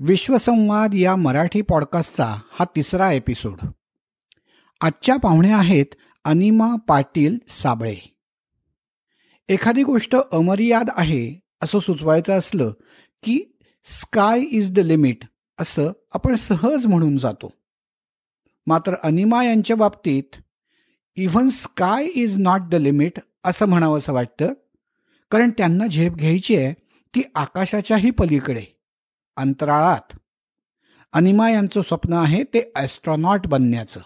विश्वसंवाद या मराठी पॉडकास्टचा हा तिसरा एपिसोड. आजच्या पाहुण्या आहेत अनिमा पाटील साबळे. एखादी गोष्ट अमर्याद आहे असं सुचवायचं असलं की स्काय इज द लिमिट असं आपण सहज म्हणून जातो. मात्र अनिमा यांच्या बाबतीत even sky is not the limit असं म्हणावं असं वाटतं कारण त्यांना झेप घ्यायची आहे ती आकाशाच्याही पलीकडे. अंतराळात. अनिमा यांचं स्वप्न आहे ते ॲस्ट्रॉनॉट बनण्याचं.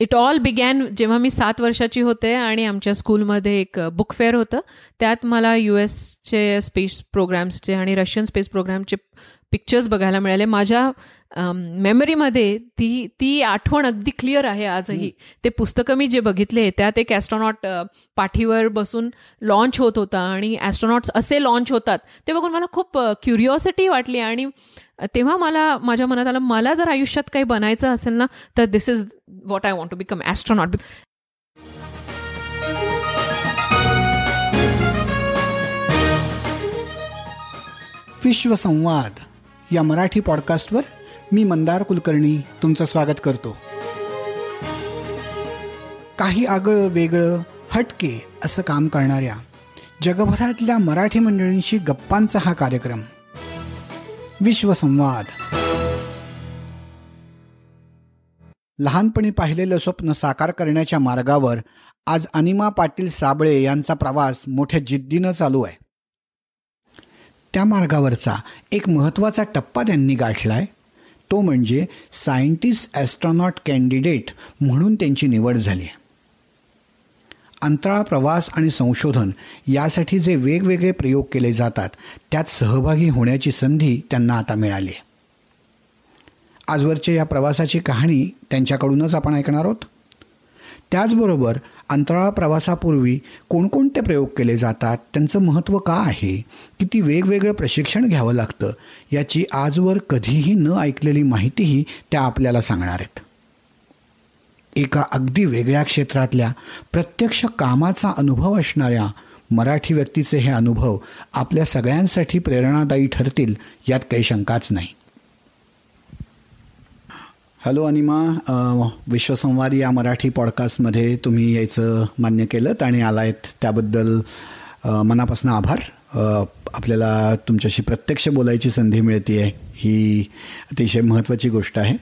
इट ऑल बिगॅन जेव्हा मी सात वर्षाची होते आणि आमच्या स्कूलमध्ये एक बुक फेअर होतं. त्यात मला यू एसचे स्पेस प्रोग्राम्सचे आणि रशियन स्पेस प्रोग्रामचे पिक्चर्स बघायला मिळाले. माझ्या मेमरीमध्ये ती ती आठवण अगदी क्लिअर आहे आजही. ते पुस्तकं मी जे बघितले त्यात एक ॲस्ट्रॉनॉट पाठीवर बसून लॉन्च होत होता आणि ॲस्ट्रॉनॉट्स असे लॉन्च होतात ते बघून मला खूप क्युरिओसिटी वाटली. आणि तेव्हा मला माझ्या मनात आलं मला जर आयुष्यात काही बनायचं असेल ना तर this is what I want to become astronaut Vishwasamvad. या मराठी पॉडकास्टवर मी मंदार कुलकर्णी तुमचं स्वागत करतो. काही आगळं वेगळं हटके असं काम करणाऱ्या जगभरातल्या मराठी मंडळींशी गप्पांचा हा कार्यक्रम. विश्वसंवाद लहानपणी पाहिलेलं स्वप्न साकार करण्याच्या मार्गावर आज अनिमा पाटील साबळे यांचा प्रवास मोठ्या जिद्दीनं चालू आहे. त्या मार्गावरचा एक महत्त्वाचा टप्पा त्यांनी गाठलाय. तो म्हणजे सायंटिस्ट ॲस्ट्रॉनॉट कॅन्डिडेट म्हणून त्यांची निवड झाली अंतराळ प्रवास आणि संशोधन यासाठी जे वेगवेगळे प्रयोग केले जातात त्यात सहभागी होण्याची संधी त्यांना आता मिळाली आजवरच्या या प्रवासाची कहाणी त्यांच्याकडूनच आपण ऐकणार आहोत. त्याचबरोबर अंतराळ प्रवासापूर्वी कोणकोणते प्रयोग केले जातात? त्यांचं महत्त्व का आहे? किती वेगवेगळं प्रशिक्षण घ्यावं लागतं? याची आजवर कधीही न ऐकलेली माहितीही त्या आपल्याला सांगणार आहेत. एका अगदी वेगळ्या क्षेत्रातल्या प्रत्यक्ष कामाचा अनुभव असणाऱ्या मराठी व्यक्तीचे हे अनुभव आपल्या सगळ्यांसाठी प्रेरणादायी ठरतील यात काही शंकाच नाही. हॅलो अनिमा विश्वसंवाद या मराठी पॉडकास्टमध्ये तुम्ही यायचं मान्य केलं आणि आलायत त्याबद्दल मनापासून आभार. आपल्याला तुमच्याशी प्रत्यक्ष बोलायची संधी मिळते आहे ही अतिशय महत्त्वाची गोष्ट आहे.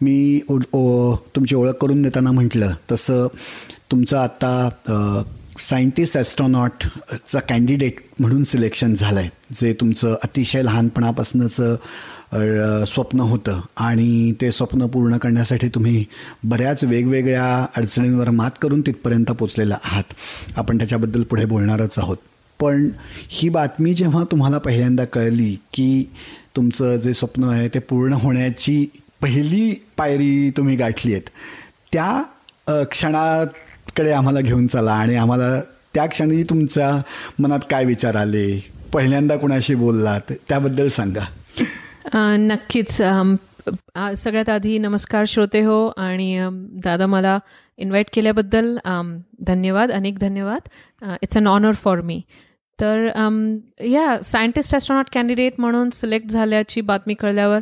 मी ओ तुमची ओळख करून देताना म्हटलं तसं तुमचं आत्ता सायंटिस्ट ॲस्ट्रॉनॉटचं कॅन्डिडेट म्हणून सिलेक्शन झालं आहे जे तुमचं अतिशय लहानपणापासूनचं स्वप्न होतं. आणि ते स्वप्न पूर्ण करण्यासाठी तुम्ही बऱ्याच वेगवेगळ्या अडचणींवर मात करून तिथपर्यंत पोचलेला आहात. आपण त्याच्याबद्दल पुढे बोलणारच आहोत. पण ही बातमी जेव्हा तुम्हाला पहिल्यांदा कळली की तुमचं जे स्वप्न आहे ते पूर्ण होण्याची पहिली पायरी तुम्ही गाठली आहेत त्या क्षणाकडे आम्हाला घेऊन चला आणि आम्हाला त्या क्षणी तुमच्या मनात काय विचार आले? पहिल्यांदा कुणाशी बोललात? त्याबद्दल सांगा. नक्कीच सगळ्यात आधी नमस्कार श्रोते हो आणि दादा मला इन्व्हाइट केल्याबद्दल धन्यवाद अनेक धन्यवाद. It's an honour for me तर या सायंटिस्ट ॲस्ट्रॉनॉट कॅन्डिडेट म्हणून सिलेक्ट झाल्याची बातमी कळल्यावर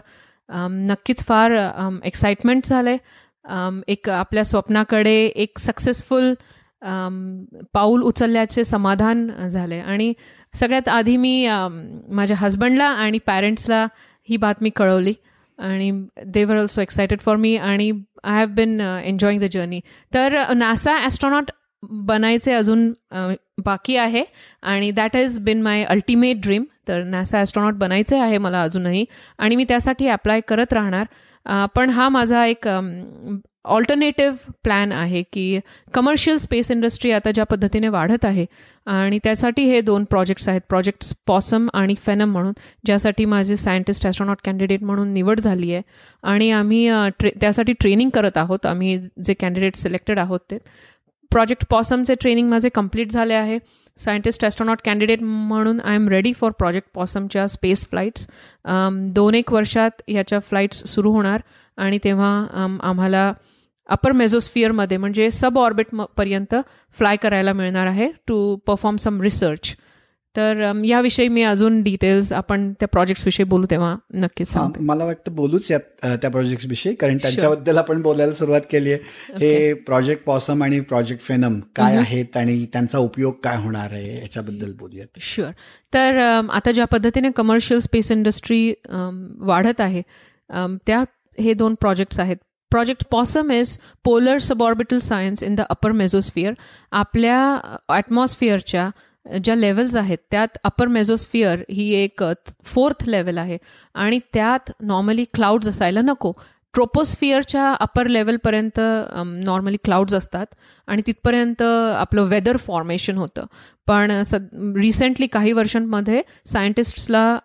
नक्कीच फार एक्साइटमेंट झालं आहे एक आपल्या स्वप्नाकडे एक सक्सेसफुल पाऊल उचलल्याचे समाधान झाले आणि सगळ्यात आधी मी माझ्या हजबंडला आणि पॅरेंट्सला ही बातमी कळवली. आणि दे were also excited for me आणि I have been enjoying the journey तर uh, नासा ॲस्ट्रॉनॉट बनायचे अजून uh, बाकी आहे. आणि that is been my ultimate dream तर नासा ॲस्ट्रॉनॉट बनायचे आहे मला अजूनही. आणि मी त्यासाठी अप्लाय करत राहणार. Uh, पण हा माझा एक um, ऑल्टरनेटिव्ह प्लॅन आहे की कमर्शियल स्पेस इंडस्ट्री आता ज्या पद्धतीने वाढत आहे आणि त्यासाठी हे दोन प्रोजेक्ट्स आहेत. प्रोजेक्ट्स पॉसम आणि फेनम म्हणून ज्यासाठी माझे सायंटिस्ट ॲस्ट्रॉनॉट कॅन्डिडेट म्हणून निवड झाली आहे. आणि आम्ही ट्रे त्यासाठी ट्रेनिंग करत आहोत. आम्ही जे कॅन्डिडेट सिलेक्टेड आहोत ते. प्रोजेक्ट पॉसमचे ट्रेनिंग माझे कंप्लीट झाले आहे. सायंटिस्ट ॲस्ट्रॉनॉट कॅन्डिडेट म्हणून I am ready for project पॉसमच्या space flights दोन एक वर्षात याच्या फ्लाईट्स सुरू होणार. आणि तेव्हा आम्हाला अपर मेझोस्फिअरमध्ये म्हणजे सब ऑर्बिट पर्यंत फ्लाय करायला मिळणार आहे टू परफॉर्म सम रिसर्च तर याविषयी मी अजून डिटेल्स आपण त्या प्रोजेक्ट विषयी बोलू तेव्हा नक्कीच मला वाटतं बोलूच यात त्या प्रोजेक्ट विषयी कारण त्यांच्याबद्दल आपण बोलायला सुरुवात केली आहे हे प्रोजेक्ट पॉसम आणि प्रोजेक्ट फेनम काय आहेत आणि त्यांचा उपयोग काय होणार आहे याच्याबद्दल बोलूयात. शुअर तर आता ज्या पद्धतीने कमर्शियल स्पेस इंडस्ट्री वाढत आहे त्या हे दोन प्रोजेक्ट्स आहेत. Project possum is polar suborbital science in the upper mesosphere आपल्या ॲटमॉस्फिअरच्या ज्या लेवल्स आहेत त्यात अपर मेझोस्फिअर ही एक फोर्थ लेवल आहे. आणि त्यात नॉर्मली क्लाउड्स असायला नको. ट्रोपोस्फिअरच्या अपर लेवलपर्यंत नॉर्मली क्लाउड्स असतात. आणि तिथपर्यंत आपलं वेदर फॉर्मेशन होतं. पण सद रिसेंटली काही वर्षांमध्ये सायंटिस्टला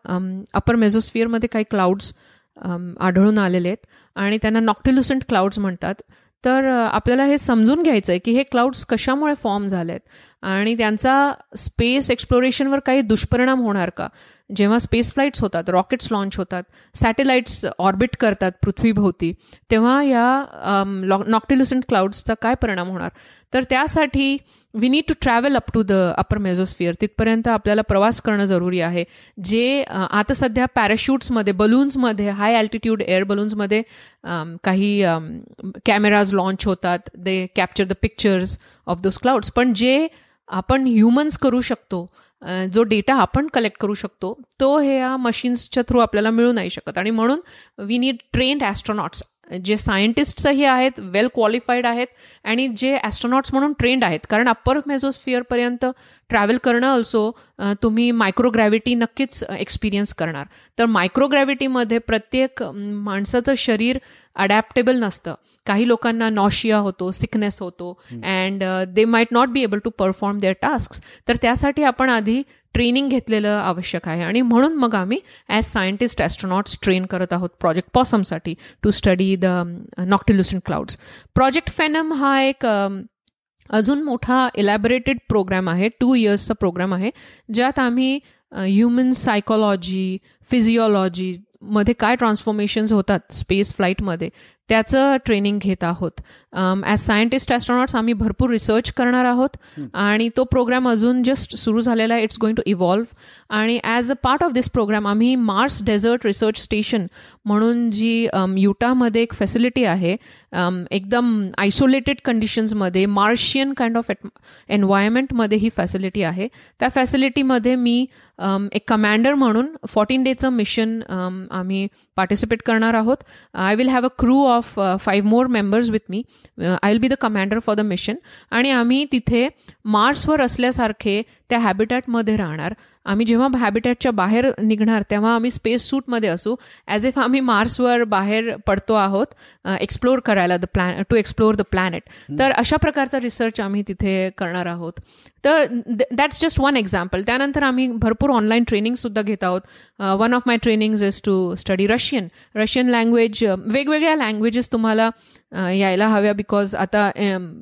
अपर मेझोस्फिअरमध्ये काही क्लाउड्स आढळून आलेले आहेत. आणि त्यांना नॉक्टिल्युसंट क्लाउड्स म्हणतात. तर आपल्याला हे समजून घ्यायचं आहे की हे क्लाउड्स कशामुळे फॉर्म झाले आहेत आणि त्यांचा स्पेस एक्सप्लोरेशनवर काही दुष्परिणाम होणार का? जेव्हा स्पेस फ्लाईट्स होतात रॉकेट्स लॉन्च होतात सॅटेलाइट्स ऑर्बिट करतात पृथ्वीभोवती तेव्हा या नॉक्टिल्युसंट क्लाउड्सचा काय परिणाम होणार? तर त्यासाठी we need to travel up to the upper mesosphere तिथपर्यंत आपल्याला प्रवास करणं जरुरी आहे. जे आता सध्या पॅराशूट्समध्ये बलून्समध्ये हाय अल्टिट्यूड एअर बलून्समध्ये काही कॅमेराज लॉन्च होतात. They capture the pictures of those clouds पण जे आपण ह्युमन्स करू शकतो. जो डेटा आपण कलेक्ट करू शकतो तो हे या मशीन्सच्या थ्रू आपल्याला मिळू नाही शकत. आणि म्हणून वी नीड ट्रेन्ड ॲस्ट्रॉनॉट्स जे सायंटिस्टही आहेत वेल क्वालिफाईड आहेत आणि जे ॲस्ट्रॉनॉट्स म्हणून ट्रेंड आहेत. कारण अप्पर मेझोस्फिअरपर्यंत ट्रॅव्हल करणं ऑल्सो तुम्ही मायक्रोग्रॅव्हिटी नक्कीच एक्सपिरियन्स करणार. तर मायक्रोग्रॅव्हिटीमध्ये प्रत्येक माणसाचं शरीर अडॅप्टेबल नसतं. काही लोकांना नॉशिया होतो सिकनेस होतो and they might not be able to perform their task तर त्यासाठी आपण आधी ट्रेनिंग घेतलेलं आवश्यक आहे. आणि म्हणून मग आम्ही ॲज सायंटिस्ट ॲस्ट्रॉनॉट्स ट्रेन करत आहोत project पॉसमसाठी to study the noctilucent clouds project Phenom हा एक um, अजून मोठा इलॅबरेटेड प्रोग्राम आहे. टू इयर्सचा प्रोग्राम आहे. ज्यात आम्ही ह्युमन सायकोलॉजी फिजिओलॉजी मध्ये काय ट्रान्सफॉर्मेशन्स होतात स्पेस फ्लाईटमध्ये त्याचं ट्रेनिंग घेत आहोत. ॲज सायंटिस्ट ॲस्ट्रॉनॉट्स आम्ही भरपूर रिसर्च करणार आहोत. आणि तो प्रोग्राम अजून जस्ट सुरू झालेला आहे. इट्स गोइंग टू इव्हॉल्व्ह आणि as a part of this program आम्ही मार्स डेझर्ट रिसर्च स्टेशन म्हणून जी युटामध्ये एक फॅसिलिटी आहे एकदम आयसोलेटेड कंडिशन्समध्ये मार्शियन काइंड ऑफ एन्व्हायरमेंटमध्ये ही फॅसिलिटी आहे. त्या फॅसिलिटीमध्ये मी एक कमांडर म्हणून फोर्टीन डेचं मिशन आम्ही पार्टिसिपेट करणार आहोत. I will have a crew of five more members with me I will be the commander for the mission आणि आम्ही तिथे मार्सवर असल्यासारखे त्या हॅबिटॅटमध्ये राहणार. आम्ही जेव्हा हॅबिटॅटच्या बाहेर निघणार तेव्हा आम्ही स्पेस सूटमध्ये असू ॲज इफ आम्ही मार्सवर बाहेर पडतो आहोत एक्सप्लोर करायला the plan to explore the planet तर अशा प्रकारचा रिसर्च आम्ही तिथे करणार आहोत. तर दॅट्स जस्ट वन एक्झाम्पल त्यानंतर आम्ही भरपूर ऑनलाईन ट्रेनिंगसुद्धा घेत आहोत. One of my trainings is to study Russian Russian language वेगवेगळ्या लँग्वेजेस तुम्हाला यायला हव्या बिकॉज आता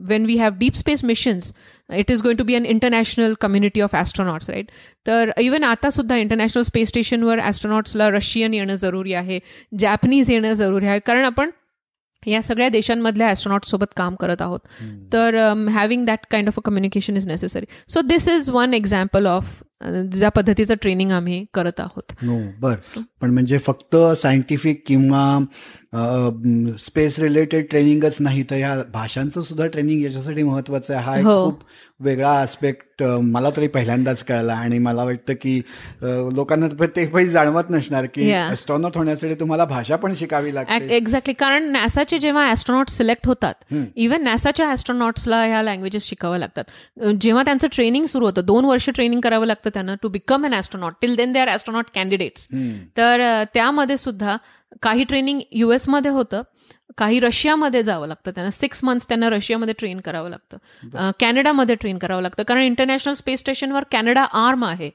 when we have deep space missions it is going to be an international community of astronauts right तर इवन आता सुद्धा इंटरनॅशनल स्पेस स्टेशनवर ॲस्ट्रॉनॉट्सला Russian येणं जरुरी आहे जॅपनीज येणं जरुरी आहे कारण आपण या सगळ्या देशांमधल्या ॲस्ट्रॉनॉट सोबत काम करत आहोत. तर having that kind of a communication is necessary so this is one example of ज्या पद्धतीचं ट्रेनिंग आम्ही करत आहोत. हो, बर. पण म्हणजे फक्त सायंटिफिक किंवा स्पेस रिलेटेड ट्रेनिंगच नाही. तर ह्या भाषांचं सुद्धा ट्रेनिंग याच्यासाठी महत्वाचं आहे. हा हो. खूप वेगळा आस्पेक्ट मला तरी पहिल्यांदाच कळला. आणि मला वाटतं की लोकांना ते काही जाणवत नसणार की ऍस्ट्रॉनॉट होण्यासाठी तुम्हाला भाषा पण शिकावी लागते. एक्झॅक्टली कारण नॅसाचे जेव्हा ऍस्ट्रॉनॉट सिलेक्ट होतात इव्हन नॅसाच्या ऍस्ट्रॉनॉट्सला ह्या लँग्वेजेस शिकावं लागतात. जेव्हा त्यांचं ट्रेनिंग सुरू होतं दोन वर्ष ट्रेनिंग करावं लागतं त्यांना to become an astronaut till then they are astronaut candidates तर त्यामध्ये सुद्धा काही ट्रेनिंग युएसमध्ये होतं काही रशियामध्ये जावं लागतं. त्यांना सिक्स मंथ्स त्यांना रशियामध्ये ट्रेन करावं लागतं. कॅनडामध्ये ट्रेन करावं लागतं. कारण इंटरनॅशनल स्पेस स्टेशनवर कॅनडा आर्म आहे.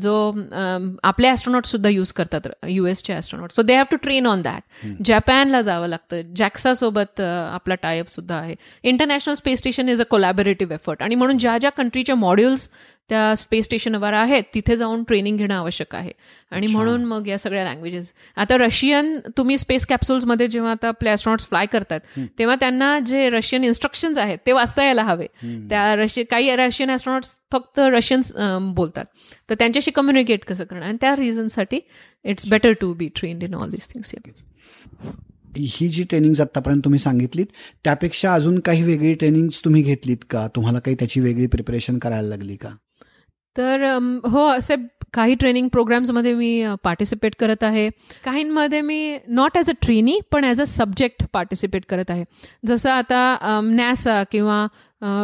जो आपले ॲस्ट्रॉनॉट सुद्धा यूज करतात युएसचे astronaut so they have to train on that जपानला जावं लागतं. जॅक्सा सोबत आपला टायअप सुद्धा आहे. International space station is a collaborative effort आणि म्हणून ज्या ज्या कंट्रीच्या मॉड्युल्स त्या स्पेस स्टेशनवर आहेत तिथे जाऊन ट्रेनिंग घेणं आवश्यक आहे. आणि म्हणून मग या सगळ्या लँग्वेजेस आता रशियन तुम्ही स्पेस कॅप्सूल्समध्ये जेव्हा आता आपले ॲस्ट्रॉनॉट्स फ्लाय करतात तेव्हा त्यांना जे रशियन इन्स्ट्रक्शन्स आहेत ते वाचता यायला हवे. त्या रशिय काही रशियन ॲस्ट्रॉनॉट्स फक्त रशियन्स बोलतात. तर त्यांच्याशी कम्युनिकेट कसं करणार आणि त्या रिझनसाठी it's better to be trained in all this things ही जी ट्रेनिंग आतापर्यंत तुम्ही सांगितलीत त्यापेक्षा अजून काही वेगळी ट्रेनिंग तुम्ही घेतलीत का? तुम्हाला काही त्याची वेगळी प्रिपरेशन करायला लागली का? तर हो असे काही ट्रेनिंग प्रोग्राम्समध्ये मी पार्टिसिपेट करत आहे. काहींमध्ये मी नॉट ॲज अ ट्रेनी पण ॲज अ सब्जेक्ट पार्टिसिपेट करत आहे. जसं आता नॅसा किंवा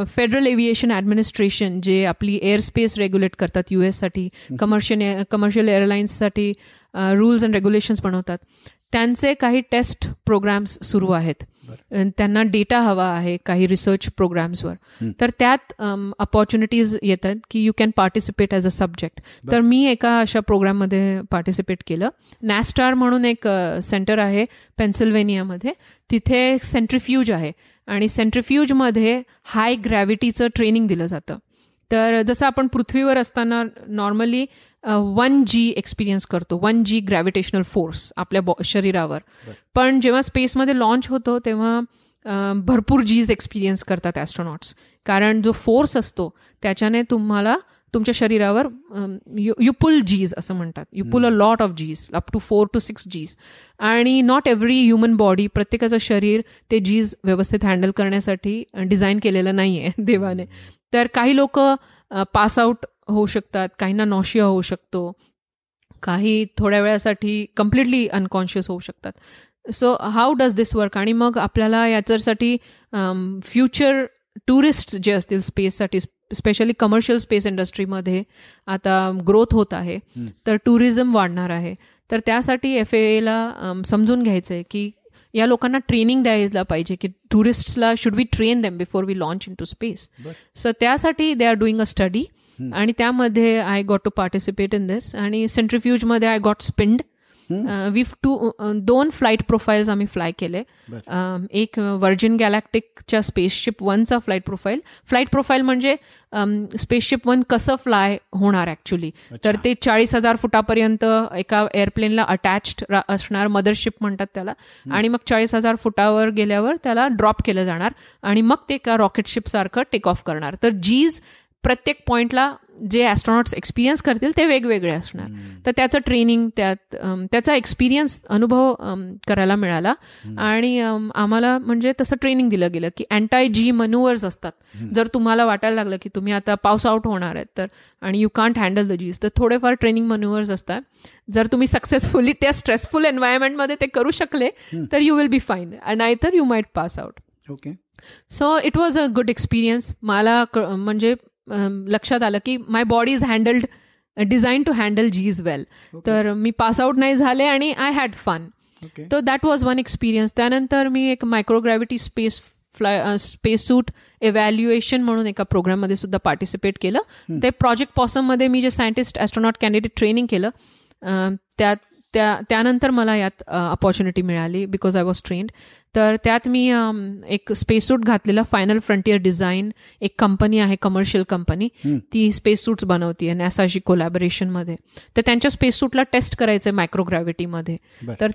फेडरल एव्हिएशन ॲडमिनिस्ट्रेशन जे आपली एअर स्पेस रेग्युलेट करतात यू एससाठी कमर्शियल कमर्शियल एअरलाईन्ससाठी रूल्स अँड रेग्युलेशन्स बनवतात. त्यांचे काही टेस्ट प्रोग्राम्स सुरू आहेत. त्यांना डेटा हवा आहे काही रिसर्च प्रोग्राम्सवर तर त्यात अपॉर्च्युनिटीज येतात की you can participate as a subject तर मी एका अशा प्रोग्राममध्ये पार्टिसिपेट केलं. नॅस्टार म्हणून एक सेंटर आहे पेन्सिल्वेनियामध्ये तिथे सेंट्रिफ्यूज आहे. आणि सेंट्रिफ्यूजमध्ये हाय ग्रॅव्हिटीचं ट्रेनिंग दिलं जातं. तर जसं आपण पृथ्वीवर असताना नॉर्मली वन जी एक्सपिरियन्स करतो. वन जी ग्रॅव्हिटेशनल फोर्स आपल्या बॉ शरीरावर. पण जेव्हा स्पेसमध्ये लॉन्च होतो तेव्हा भरपूर जीज एक्सपिरियन्स करतात ॲस्ट्रॉनॉट्स कारण जो फोर्स असतो त्याच्याने तुम्हाला तुमच्या शरीरावर यू पुल जीज असं म्हणतात. You pull a lot of Gs up to four to six Gs आणि नॉट एव्हरी ह्युमन बॉडी प्रत्येकाचं शरीर ते जीज व्यवस्थित हँडल करण्यासाठी डिझाईन केलेलं नाही आहे देवाने तर काही लोक पास आउट होऊ शकतात काहींना नॉशिया होऊ शकतो काही थोड्या वेळासाठी कम्प्लिटली अनकॉन्शियस होऊ शकतात. So how does this work आणि मग आपल्याला याच्यासाठी फ्युचर टुरिस्ट जे असतील स्पेससाठी स्पेशली कमर्शियल स्पेस इंडस्ट्रीमध्ये आता ग्रोथ होत आहे. तर टुरिझम वाढणार आहे. तर त्यासाठी एफ एला समजून घ्यायचं आहे की या लोकांना ट्रेनिंग द्यायला पाहिजे की टुरिस्टला should we train them before we launch in to space so त्यासाठी they are doing a study आणि त्यामध्ये I got to participate in this आणि सेंट्रिफ्यूजमध्ये I got spinned we two दोन फ्लाईट प्रोफाईल्स आम्ही फ्लाय केले. एक वर्जिन गॅलॅक्टिकच्या spaceship वनचा फ्लाईट प्रोफाईल फ्लाईट प्रोफाईल म्हणजे स्पेसशिप वन कसं फ्लाय होणार ऍक्च्युली तर ते चाळीस हजार फुटापर्यंत एका एअरप्लेनला अटॅच्ड असणार मदरशिप म्हणतात त्याला. आणि मग चाळीस हजार फुटावर गेल्यावर त्याला ड्रॉप केलं जाणार. आणि मग ते एका रॉकेट शिप सारखं टेक ऑफ करणार. तर जीज प्रत्येक पॉइंटला जे ॲस्ट्रॉनॉट्स एक्सपिरियन्स करतील ते वेगवेगळे असणार. तर त्याचं ट्रेनिंग त्यात त्याचा एक्सपिरियन्स अनुभव करायला मिळाला. आणि आम्हाला म्हणजे तसं ट्रेनिंग दिलं गेलं की अँटाय जी मन्युअर्स असतात जर तुम्हाला वाटायला लागलं की तुम्ही आता पाऊस आउट होणार आहेत तर आणि you can't handle the Gs तर थोडेफार ट्रेनिंग मन्युअर्स असतात. जर तुम्ही सक्सेसफुली त्या स्ट्रेसफुल एन्व्हायरमेंटमध्ये ते करू शकले तर यू विल बी फाईन नाहीतर you might pass out okay so it was a good experience मला म्हणजे लक्षात आलं की my body is handled design to handle G is well तर मी पास आउट नाही झाले आणि आय हॅड फन तर दॅट वॉज वन एक्सपिरियन्स त्यानंतर मी एक microgravity space fly space suit evaluation म्हणून एका प्रोग्राममध्ये सुद्धा पार्टिसिपेट केलं. ते प्रोजेक्ट पॉसममध्ये मी जे सायंटिस्ट ॲस्ट्रॉनॉट कॅन्डिडेट ट्रेनिंग केलं त्यात त्या त्यानंतर मला यात अपॉर्च्युनिटी मिळाली बिकॉज आय वॉज ट्रेंड तर त्यात मी एक स्पेस सूट घातलेला फायनल फ्रंटियर डिझाईन एक कंपनी आहे कमर्शियल कंपनी ती स्पेस सूट्स बनवती आहे नॅसाशी कोलॅबरेशनमध्ये तर त्यांच्या स्पेस सूटला टेस्ट करायचं आहे मायक्रोग्रॅव्हिटीमध्ये तर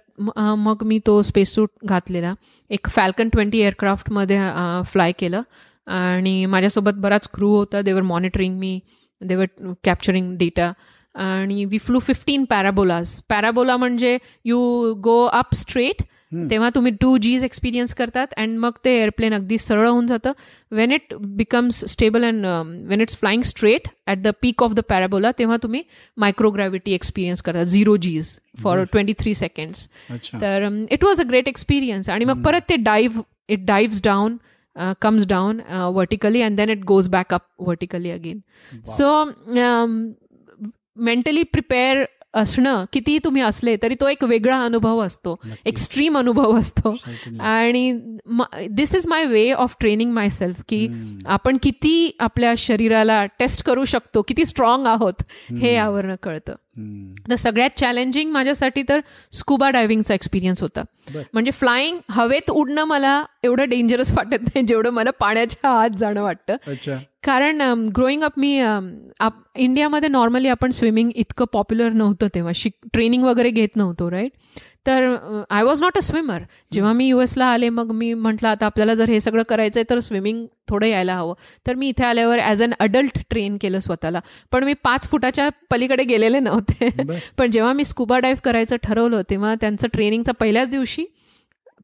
मग मी तो स्पेस सूट घातलेला. एक फॅल्कन ट्वेंटी एअरक्राफ्टमध्ये फ्लाय केलं. आणि माझ्यासोबत बराच क्रू होता. देवर मॉनिटरिंग मी देवर कॅप्चरिंग डेटा आणि we flew fifteen parabolas parabola म्हणजे यू गो अप स्ट्रेट तेव्हा तुम्ही टू जीज एक्सपिरियन्स करतात अँड मग ते एअरप्लेन अगदी सरळ होऊन जातं. When it becomes stable and when it's flying straight at the peak of the parabola तेव्हा तुम्ही मायक्रोग्रॅव्हिटी एक्सपिरियन्स करता. Zero Gs for twenty three seconds तर it was a great experience आणि मग परत ते dive it dives down comes down vertically and then it goes back up vertically again so mentally prepare असणं किती तुम्ही असले तरी तो एक वेगळा अनुभव असतो. एक्स्ट्रीम अनुभव असतो. आणि this is my way of training my self की आपण किती आपल्या शरीराला टेस्ट करू शकतो किती स्ट्रॉंग आहोत हे यावरनं कळतं. तर सगळ्यात चॅलेंजिंग माझ्यासाठी तर स्कुबा डायव्हिंगचा एक्सपिरियन्स होता. म्हणजे फ्लाइंग हवेत उडणं मला एवढं डेंजरस वाटत नाही जेवढं मला पाण्याच्या आत जाणं वाटतं. कारण ग्रोईंग अप मी इंडियामध्ये नॉर्मली आपण स्विमिंग इतकं पॉप्युलर नव्हतं तेव्हा. शिक ट्रेनिंग वगैरे घेत नव्हतो राईट तर I was not a swimmer जेव्हा मी यू एसला आले मग मी म्हटलं आता आपल्याला जर हे सगळं करायचं आहे तर स्विमिंग थोडं यायला हवं. तर मी इथे आल्यावर ॲज अन अडल्ट ट्रेन केलं स्वतःला. पण मी पाच फुटाच्या पलीकडे गेलेले नव्हते. पण जेव्हा मी स्कुबा डाईव्ह करायचं ठरवलं तेव्हा त्यांचं ट्रेनिंगचा पहिल्याच दिवशी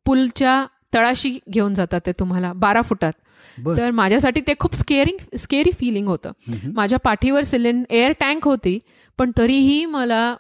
पूलच्या तळाशी घेऊन जातात ते तुम्हाला बारा फुटात. तर माझ्यासाठी ते खूप स्केरिंग स्केरी फिलिंग होतं. माझ्या पाठीवर सिलेंड एअर टँक होती पण तरीही मला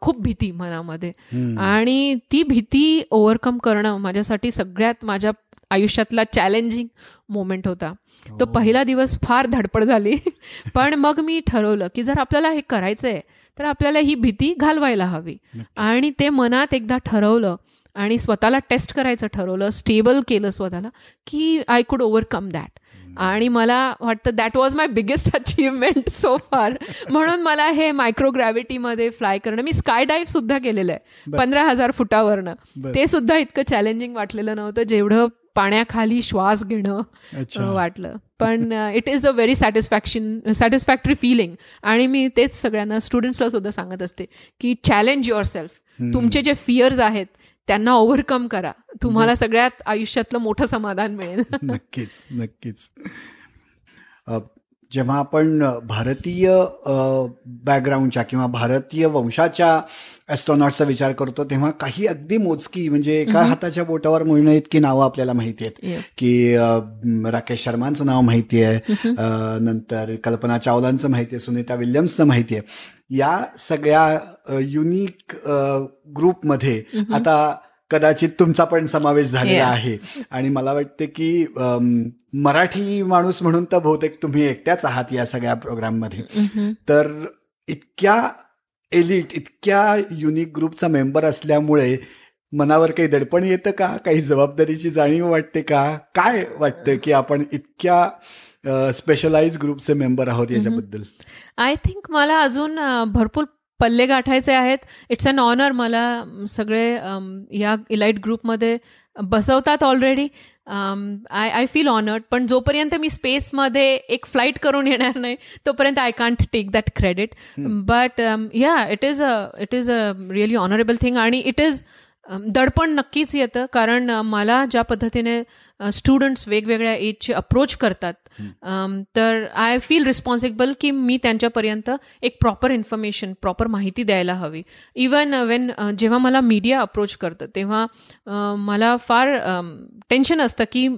खूप भीती मनामध्ये. आणि ती भीती ओव्हरकम करणं माझ्यासाठी सगळ्यात माझ्या आयुष्यातला चॅलेंजिंग मोमेंट होता. तो पहिला दिवस फार धडपड झाली. पण मग मी ठरवलं की जर आपल्याला हे करायचं आहे तर आपल्याला ही भीती घालवायला हवी. आणि ते मनात एकदा ठरवलं आणि स्वतःला टेस्ट करायचं ठरवलं स्टेबल केलं स्वतःला की आय कुड ओव्हरकम दॅट आणि मला वाटतं that was my biggest achievement so far म्हणून मला हे मायक्रोग्रॅव्हिटीमध्ये फ्लाय करणं मी स्काय डाईव्ह सुद्धा केलेलं आहे. पंधरा हजार फुटावरनं. ते सुद्धा इतकं चॅलेंजिंग वाटलेलं नव्हतं जेवढं पाण्याखाली श्वास घेणं वाटलं. पण it is a very satisfaction satisfactory feeling आणि मी तेच सगळ्यांना स्टुडंट्सला सुद्धा सांगत असते की चॅलेंज युअर सेल्फ तुमचे जे फिअर्स आहेत त्यांना ओव्हरकम करा. तुम्हाला सगळ्यात आयुष्यातलं मोठं समाधान मिळेल. नक्कीच नक्कीच. जेव्हा आपण भारतीय बॅकग्राऊंडच्या किंवा भारतीय वंशाच्या ॲस्ट्रॉनॉटचा विचार करतो तेव्हा काही अगदी मोजकी म्हणजे एका हाताच्या बोटावर मोजणं इतकी नावं आपल्याला माहिती आहेत. की राकेश शर्मांचं नाव माहिती आहे. नंतर कल्पना चावलांचं माहिती आहे सुनीता विल्यम्सचं माहिती आहे. या सगळ्या युनिक ग्रुपमध्ये आता कदाचित तुमचा पण समावेश झालेला आहे. आणि मला वाटतं की मराठी माणूस म्हणून तर बहुतेक तुम्ही एकट्याच आहात या सगळ्या प्रोग्राममध्ये तर इतक्या एलिट इतक्या युनिक ग्रुपचा मेंबर असल्यामुळे मनावर काही दडपण येतं का? काही जबाबदारीची जाणीव वाटते का? काय वाटतं की आपण इतक्या स्पेशलाइज ग्रुपचे मेंबर आहोत याच्याबद्दल? आय थिंक मला अजून भरपूर पल्ले गाठायचे आहेत. इट्स अन ऑनर मला सगळे या इलाइट ग्रुपमध्ये बसवतात already I I feel honoured पण जोपर्यंत मी स्पेसमध्ये एक फ्लाईट करून येणार नाही तोपर्यंत I can't take that credit but yeah it is a it is a really honourable thing आणि इट इज दडपण नक्कीच येतं कारण मला ज्या पद्धतीने स्टुडंट्स वेगवेगळ्या एजचे अप्रोच करतात तर आय फील रिस्पॉन्सिबल की मी त्यांच्यापर्यंत एक प्रॉपर इन्फॉर्मेशन प्रॉपर माहिती द्यायला हवी. इवन वेन जेव्हा मला मीडिया अप्रोच करतं तेव्हा मला फार टेन्शन असतं की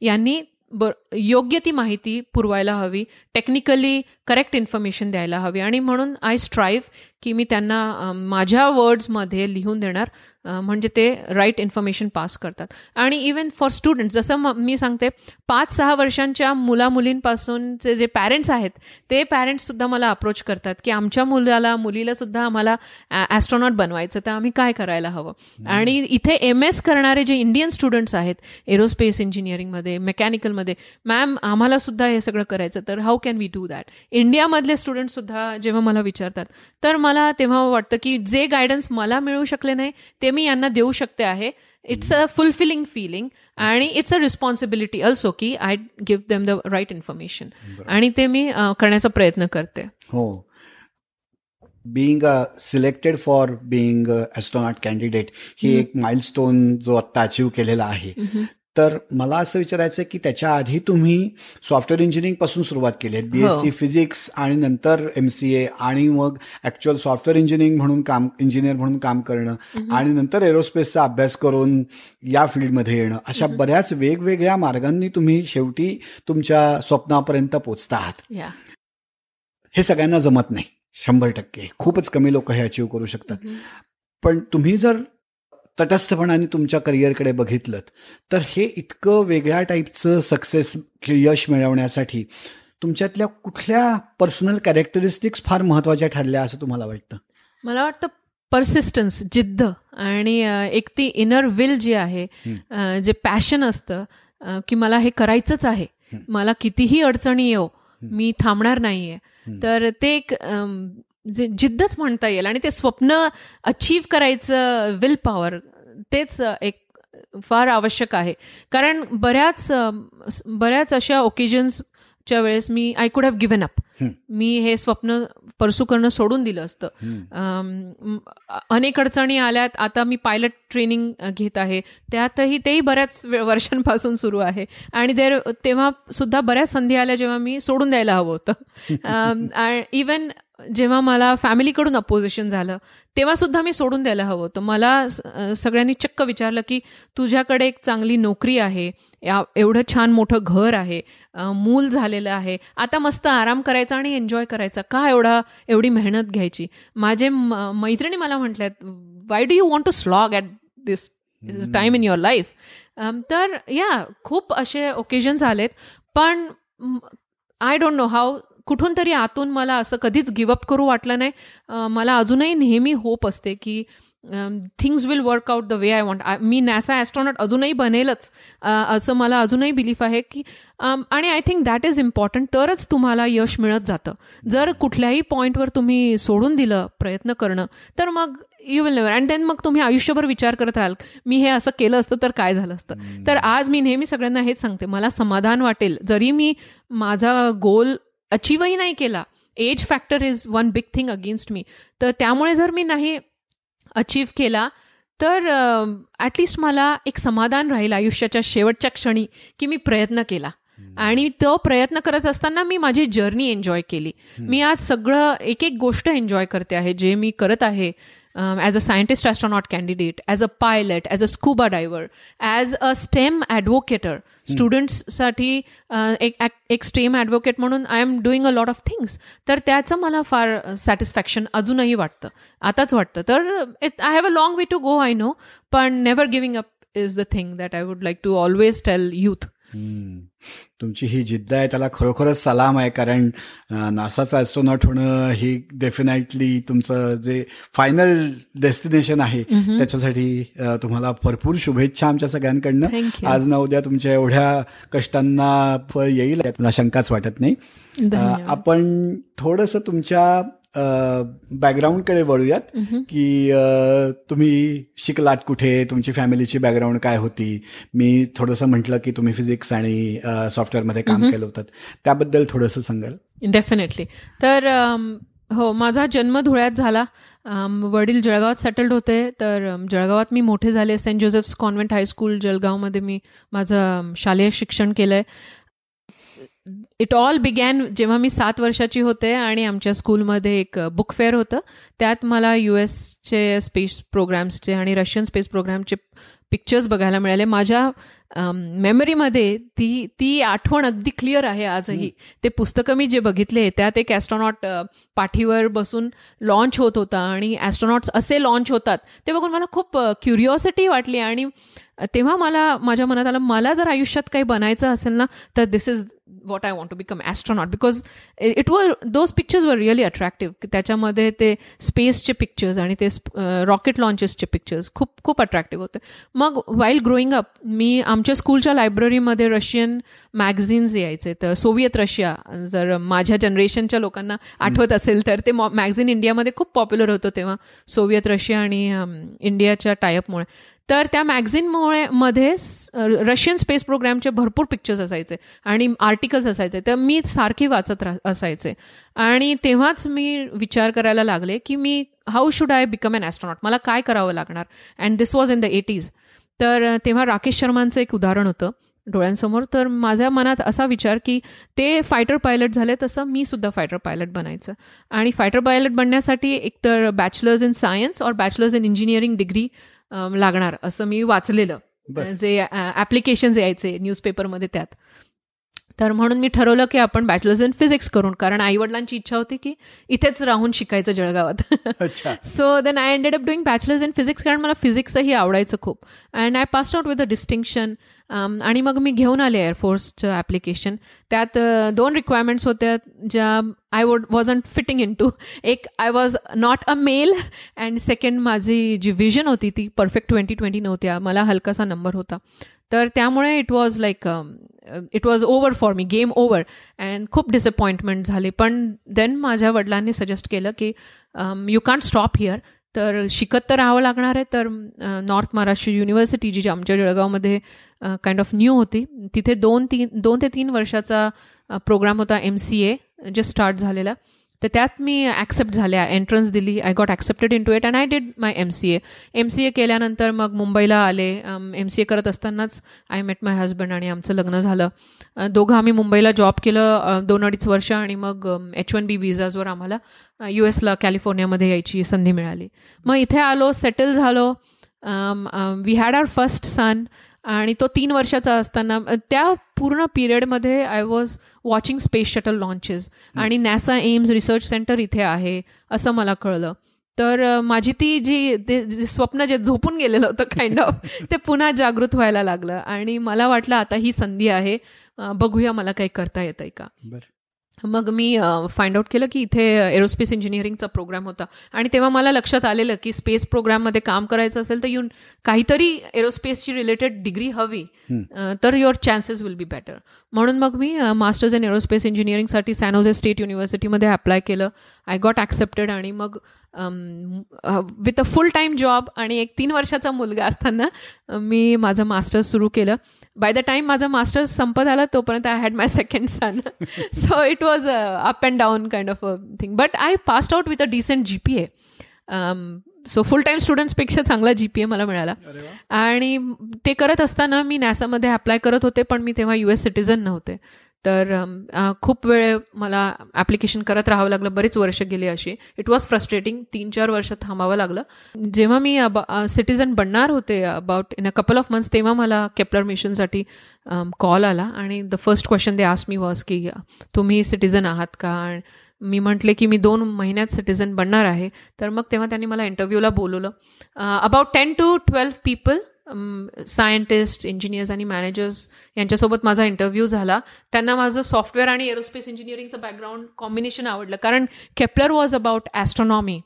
यांनी ब योग्य ती माहिती पुरवायला हवी टेक्निकली करेक्ट इन्फॉर्मेशन द्यायला हवी. आणि म्हणून आय स्ट्राईव्ह की मी त्यांना माझ्या वर्ड्समध्ये लिहून देणार म्हणजे ते राईट इन्फॉर्मेशन पास करतात. आणि इवन फॉर स्टुडंट जसं मी सांगते पाच सहा वर्षांच्या मुला मुलींपासूनचे जे पॅरेंट्स आहेत ते पॅरेंट्ससुद्धा मला अप्रोच करतात की आमच्या मुलाला मुलीला सुद्धा आम्हाला ॲस्ट्रॉनॉट बनवायचं तर आम्ही काय करायला हवं? आणि इथे एम एस करणारे जे इंडियन स्टुडंट्स आहेत एरोस्पेस इंजिनिअरिंगमध्ये मेकॅनिकलमध्ये मॅम आम्हाला सुद्धा हे सगळं करायचं तर how can we do that इंडियामधले स्टुडंटसुद्धा जेव्हा मला विचारतात तर मला तेव्हा वाटतं की जे गायडन्स मला मिळू शकले नाही ते मी यांना देऊ शकते आहे. इट्स अ फुलफिलिंग फिलिंग आणि इट्स अ रिस्पॉन्सिबिलिटी ऑल्सो की I give them the right information आणि ते मी करण्याचा प्रयत्न करते. हो. Being a selected for being astronaut candidate ही एक माइलस्टोन जो आत्ता अचीव केलेला आहे. तर मला असं विचारायचं की त्याच्या आधी तुम्ही सॉफ्टवेअर इंजिनिअरिंगपासून सुरुवात केली आहे बीएससी फिजिक्स आणि नंतर एम सी ए आणि मग ऍक्च्युअल सॉफ्टवेअर इंजिनिअरिंग म्हणून काम इंजिनियर म्हणून काम करणं आणि नंतर एरोस्पेसचा अभ्यास करून या फील्डमध्ये येणं. अशा बऱ्याच वेगवेगळ्या मार्गांनी तुम्ही शेवटी तुमच्या स्वप्नापर्यंत पोचता आहात. हे सगळ्यांना जमत नाही शंभर टक्के. खूपच कमी लोक हे अचीव करू शकतात. पण तुम्ही जर तटस्थपणाने तुमच्या करिअरकडे बघितलं तर हे इतकं वेगळ्या टाईपचं सक्सेस यश मिळवण्यासाठी तुमच्यातल्या कुठल्या पर्सनल कॅरेक्टरिस्टिक्स फार महत्त्वाच्या ठरल्या असं तुम्हाला वाटतं? मला वाटतं परसिस्टन्स जिद्द आणि एक ती इनर विल जी आहे जे पॅशन असतं की मला हे करायचंच आहे मला कितीही अडचणी येऊ मी थांबणार नाहीये. तर ते एक जिद्दच म्हणता येईल आणि ते स्वप्न अचीव करायचं विल पॉवर तेच एक फार आवश्यक आहे. कारण बऱ्याच बऱ्याच अशा ओकेजन्सच्या वेळेस मी I could have given up मी हे स्वप्न परसू करणं सोडून दिलं असतं. अनेक अडचणी आल्यात. आता मी पायलट ट्रेनिंग घेत आहे. त्यातही तेही बऱ्याच वर्षांपासून सुरू आहे. आणि देर तेव्हा सुद्धा बऱ्याच संधी आल्या जेव्हा मी सोडून द्यायला हवं होतं. इवन जेव्हा मला फॅमिलीकडून अपोजिशन झालं तेव्हा सुद्धा मी सोडून द्यायला हवं होतं. मला सगळ्यांनी चक्क विचारलं की तुझ्याकडे एक चांगली नोकरी आहे एवढं छान मोठं घर आहे मूल झालेलं आहे आता मस्त आराम करायचा आणि एन्जॉय करायचा का एवढा एवढी मेहनत घ्यायची? माझे मैत्रिणी मला म्हटल्यात why do you want to slog at this time in your life तर या खूप असे ओकेजन्स आलेत पण आय डोंट नो हाऊ कुठून तरी आतून मला असं कधीच गिवअप करू वाटलं नाही. मला अजूनही नेहमी होप असते की things will work out the way I want me NASA astronaut अजूनही बनेलच असं मला अजूनही बिलीफ आहे की आणि I think that is important तरच तुम्हाला यश मिळत जातं. जर कुठल्याही पॉईंटवर तुम्ही सोडून दिलं प्रयत्न करणं तर मग you will never and then मग तुम्ही आयुष्यभर विचार करत राहाल मी हे असं केलं असतं तर काय झालं असतं? तर आज मी नेहमी सगळ्यांना हेच सांगते मला समाधान वाटेल. जरी मी माझा गोल अचीवही नाही केला. Age factor is one big thing against me तर त्यामुळे जर मी नाही अचीव केला तर ॲटलिस्ट मला एक समाधान राहील आयुष्याच्या शेवटच्या क्षणी की मी प्रयत्न केला. आणि तो प्रयत्न करत असताना मी माझी जर्नी एन्जॉय केली. मी आज सगळं एक एक गोष्ट एन्जॉय करते आहे जे मी करत आहे. As a scientist astronaut candidate as a pilot as a scuba diver as a STEM advocator स्टुडंट्ससाठी एक एक स्टेम ॲडव्होकेट म्हणून I am doing a lot of things तर त्याचं मला फार सॅटिस्फॅक्शन अजूनही वाटतं. आताच वाटतं. तर I have a long way to go I know पण never giving up is the thing that I would like to always tell youth तुमची ही जिद्द आहे त्याला खरोखरच सलाम आहे कारण नासाचा ॲस्ट्रॉनॉट होणं ही डेफिनेटली तुमचं जे फायनल डेस्टिनेशन आहे त्याच्यासाठी तुम्हाला भरपूर शुभेच्छा आमच्या सगळ्यांकडनं. आज ना उद्या तुमच्या एवढ्या कष्टांना फळ येईल मला शंकाच वाटत नाही. आपण थोडस तुमच्या बॅकग्राऊंडकडे वळूयात की तुम्ही शिकलात कुठे? तुमची फॅमिलीची बॅकग्राऊंड काय होती? मी थोडंसं म्हटलं की तुम्ही फिजिक्स आणि सॉफ्टवेअरमध्ये काम केलं होतं. त्याबद्दल थोडंसं सांगाल. डेफिनेटली तर हो माझा जन्म धुळ्यात झाला. वडील जळगावात सेटल्ड होते. तर जळगावात मी मोठे झाले. Saint Joseph's convent high school जळगावमध्ये मी माझं शालेय शिक्षण केलं आहे इट ऑल बिगॅन जेव्हा मी सात वर्षाची होते आणि आमच्या स्कूलमध्ये एक बुक फेअर होतं. त्यात मला यू एसचे स्पेस प्रोग्राम्सचे आणि रशियन स्पेस प्रोग्रामचे पिक्चर्स बघायला मिळाले. माझ्या मेमरीमध्ये ती ती आठवण अगदी क्लिअर आहे आजही. ते पुस्तकं मी जे बघितले त्यात एक ॲस्ट्रॉनॉट पाठीवर बसून लॉन्च होत होता आणि ॲस्ट्रॉनॉट्स असे लॉन्च होतात ते बघून मला खूप क्युरिओसिटी वाटली आणि तेव्हा मला माझ्या मनात आलं मला जर आयुष्यात काही बनायचं असेल ना तर this is what I want to become astronaut because it were those pictures were really attractive त्याच्यामध्ये ते स्पेसचे पिक्चर्स आणि ते रॉकेट लॉन्चेसचे पिक्चर्स खूप खूप अट्रॅक्टिव्ह होते. मग वाईल ग्रोईंग अप मी आमच्या स्कूलच्या लायब्ररीमध्ये रशियन मॅगझिन्स यायचे. तर सोव्हिएत रशिया जर माझ्या जनरेशनच्या लोकांना आठवत असेल तर ते मॅगझिन इंडियामध्ये खूप पॉप्युलर होतं तेव्हा सोव्हिएत रशिया आणि इंडियाच्या टायअपमुळे तर त्या मॅगझिनमुळे मध्ये रशियन स्पेस प्रोग्रामचे भरपूर पिक्चर्स असायचे आणि आर्टिकल्स असायचे. तर मी सारखी वाचत असायचे. आणि तेव्हाच मी विचार करायला लागले की मी how should I become an astronaut मला काय करावं लागणार? And this was in the eighties तर तेव्हा राकेश शर्मांचं एक उदाहरण होतं डोळ्यांसमोर. तर माझ्या मनात असा विचार की ते फायटर पायलट झाले तसं मी सुद्धा फायटर पायलट बनायचं. आणि फायटर पायलट बनण्यासाठी एकतर बॅचलर्स इन सायन्स और बॅचलर्स इन इंजिनिअरिंग डिग्री लागणार असं मी वाचलेलं. जे ऍप्लिकेशन यायचे न्यूजपेपरमध्ये त्यात. तर म्हणून मी ठरवलं की आपण बॅचलर्स इन फिजिक्स करून कारण आई वडिलांची इच्छा होती की इथेच राहून शिकायचं जळगावात. So then I ended up doing bachelors in physics कारण मला फिजिक्सही आवडायचं खूप. And I pass out with a distinction आणि मग मी घेऊन आले एअरफोर्सचं ॲप्लिकेशन त्यात दोन रिक्वायरमेंट्स होत्या ज्या I would wasn't fitting in to एक I was not a male and second माझी जी विजन होती ती परफेक्ट ट्वेंटी ट्वेंटी नव्हत्या. मला हलकासा नंबर होता. तर त्यामुळे it was like it was over for me game over and खूप डिसअपॉइंटमेंट झाले. पण देन माझ्या वडिलांनी सजेस्ट केलं की यू कॅन्ट स्टॉप हिअर तर शिकत तर राहावं लागणार आहे. तर नॉर्थ महाराष्ट्र युनिव्हर्सिटी जी आमच्या जळगावमध्ये काइंड ऑफ न्यू होती तिथे दोन तीन दोन ते तीन वर्षाचा प्रोग्राम होता एम सी ए जे स्टार्ट झालेला. तर त्यात मी ॲक्सेप्ट झाल्या एंट्रन्स दिली I got accepted in to it and I did my M C A M C A केल्यानंतर मग मुंबईला आले. एम सी ए करत असतानाच आय मेट माय हजबंड आणि आमचं लग्न झालं. दोघं आम्ही मुंबईला जॉब केलं दोन अडीच वर्ष आणि मग एच वन बी विजाजवर आम्हाला यू एसला कॅलिफोर्नियामध्ये यायची संधी मिळाली. मग इथे आलो सेटल झालो. We had our first son आणि तो तीन वर्षाचा असताना त्या पूर्ण पिरियडमध्ये I was watching space shuttle launches आणि नॅसा एम्स रिसर्च सेंटर इथे आहे असं मला कळलं. तर माझी ती जी स्वप्न जे झोपून गेलेलं होतं काइंड ऑफ ते पुन्हा जागृत व्हायला लागलं. आणि मला वाटलं आता ही संधी आहे. बघूया मला काही करता येत आहे का मग मी फाइंड आउट केलं की इथे एरोस्पेस इंजिनिअरिंगचा प्रोग्राम होता. आणि तेव्हा मला लक्षात आलेलं की स्पेस प्रोग्राममध्ये काम करायचं असेल तर येऊन काहीतरी एरोस्पेसची रिलेटेड डिग्री हवी. तर your chances will be better म्हणून मग मी मास्टर्स इन एरोस्पेस इंजिनिअरिंगसाठी सॅनोजे स्टेट युनिव्हर्सिटीमध्ये अप्लाय केलं. आय गॉट ॲक्सेप्टेड आणि मग with a full time job आणि एक तीन वर्षाचा मुलगा असताना मी माझं मास्टर्स सुरू केलं. बाय द टाईम माझं मास्टर्स संपत आलं तोपर्यंत I had my second son so it was up and down kind of a thing but I passed out with a decent G P A so full time स्टुडंट्सपेक्षा चांगला G P ए मला मिळाला. आणि ते करत असताना मी नॅसामध्ये अप्लाय करत होते पण मी तेव्हा यू एस सिटीझन नव्हते. तर खूप वेळ मला ॲप्लिकेशन करत राहावं लागलं. बरीच वर्ष गेली अशी. इट वॉज फ्रस्ट्रेटिंग तीन चार वर्ष थांबावं लागलं. जेव्हा मी सिटीजन बनणार होते about in a couple of months तेव्हा मला केपलर मिशनसाठी कॉल आला. आणि the first question they ask me was की तुम्ही सिटीजन आहात का? मी म्हटले की मी दोन महिन्यात सिटीजन बनणार आहे. तर मग तेव्हा त्यांनी मला इंटरव्ह्यूला बोलवलं. About ten to twelve people scientist engineers आणि मॅनेजर्स यांच्यासोबत माझा इंटरव्ह्यू झाला. त्यांना माझं सॉफ्टवेअर आणि एरोस्पेस इंजिनिअरिंगचं बॅकग्राऊंड कॉम्बिनेशन आवडलं. कारण Kepler was about astronomy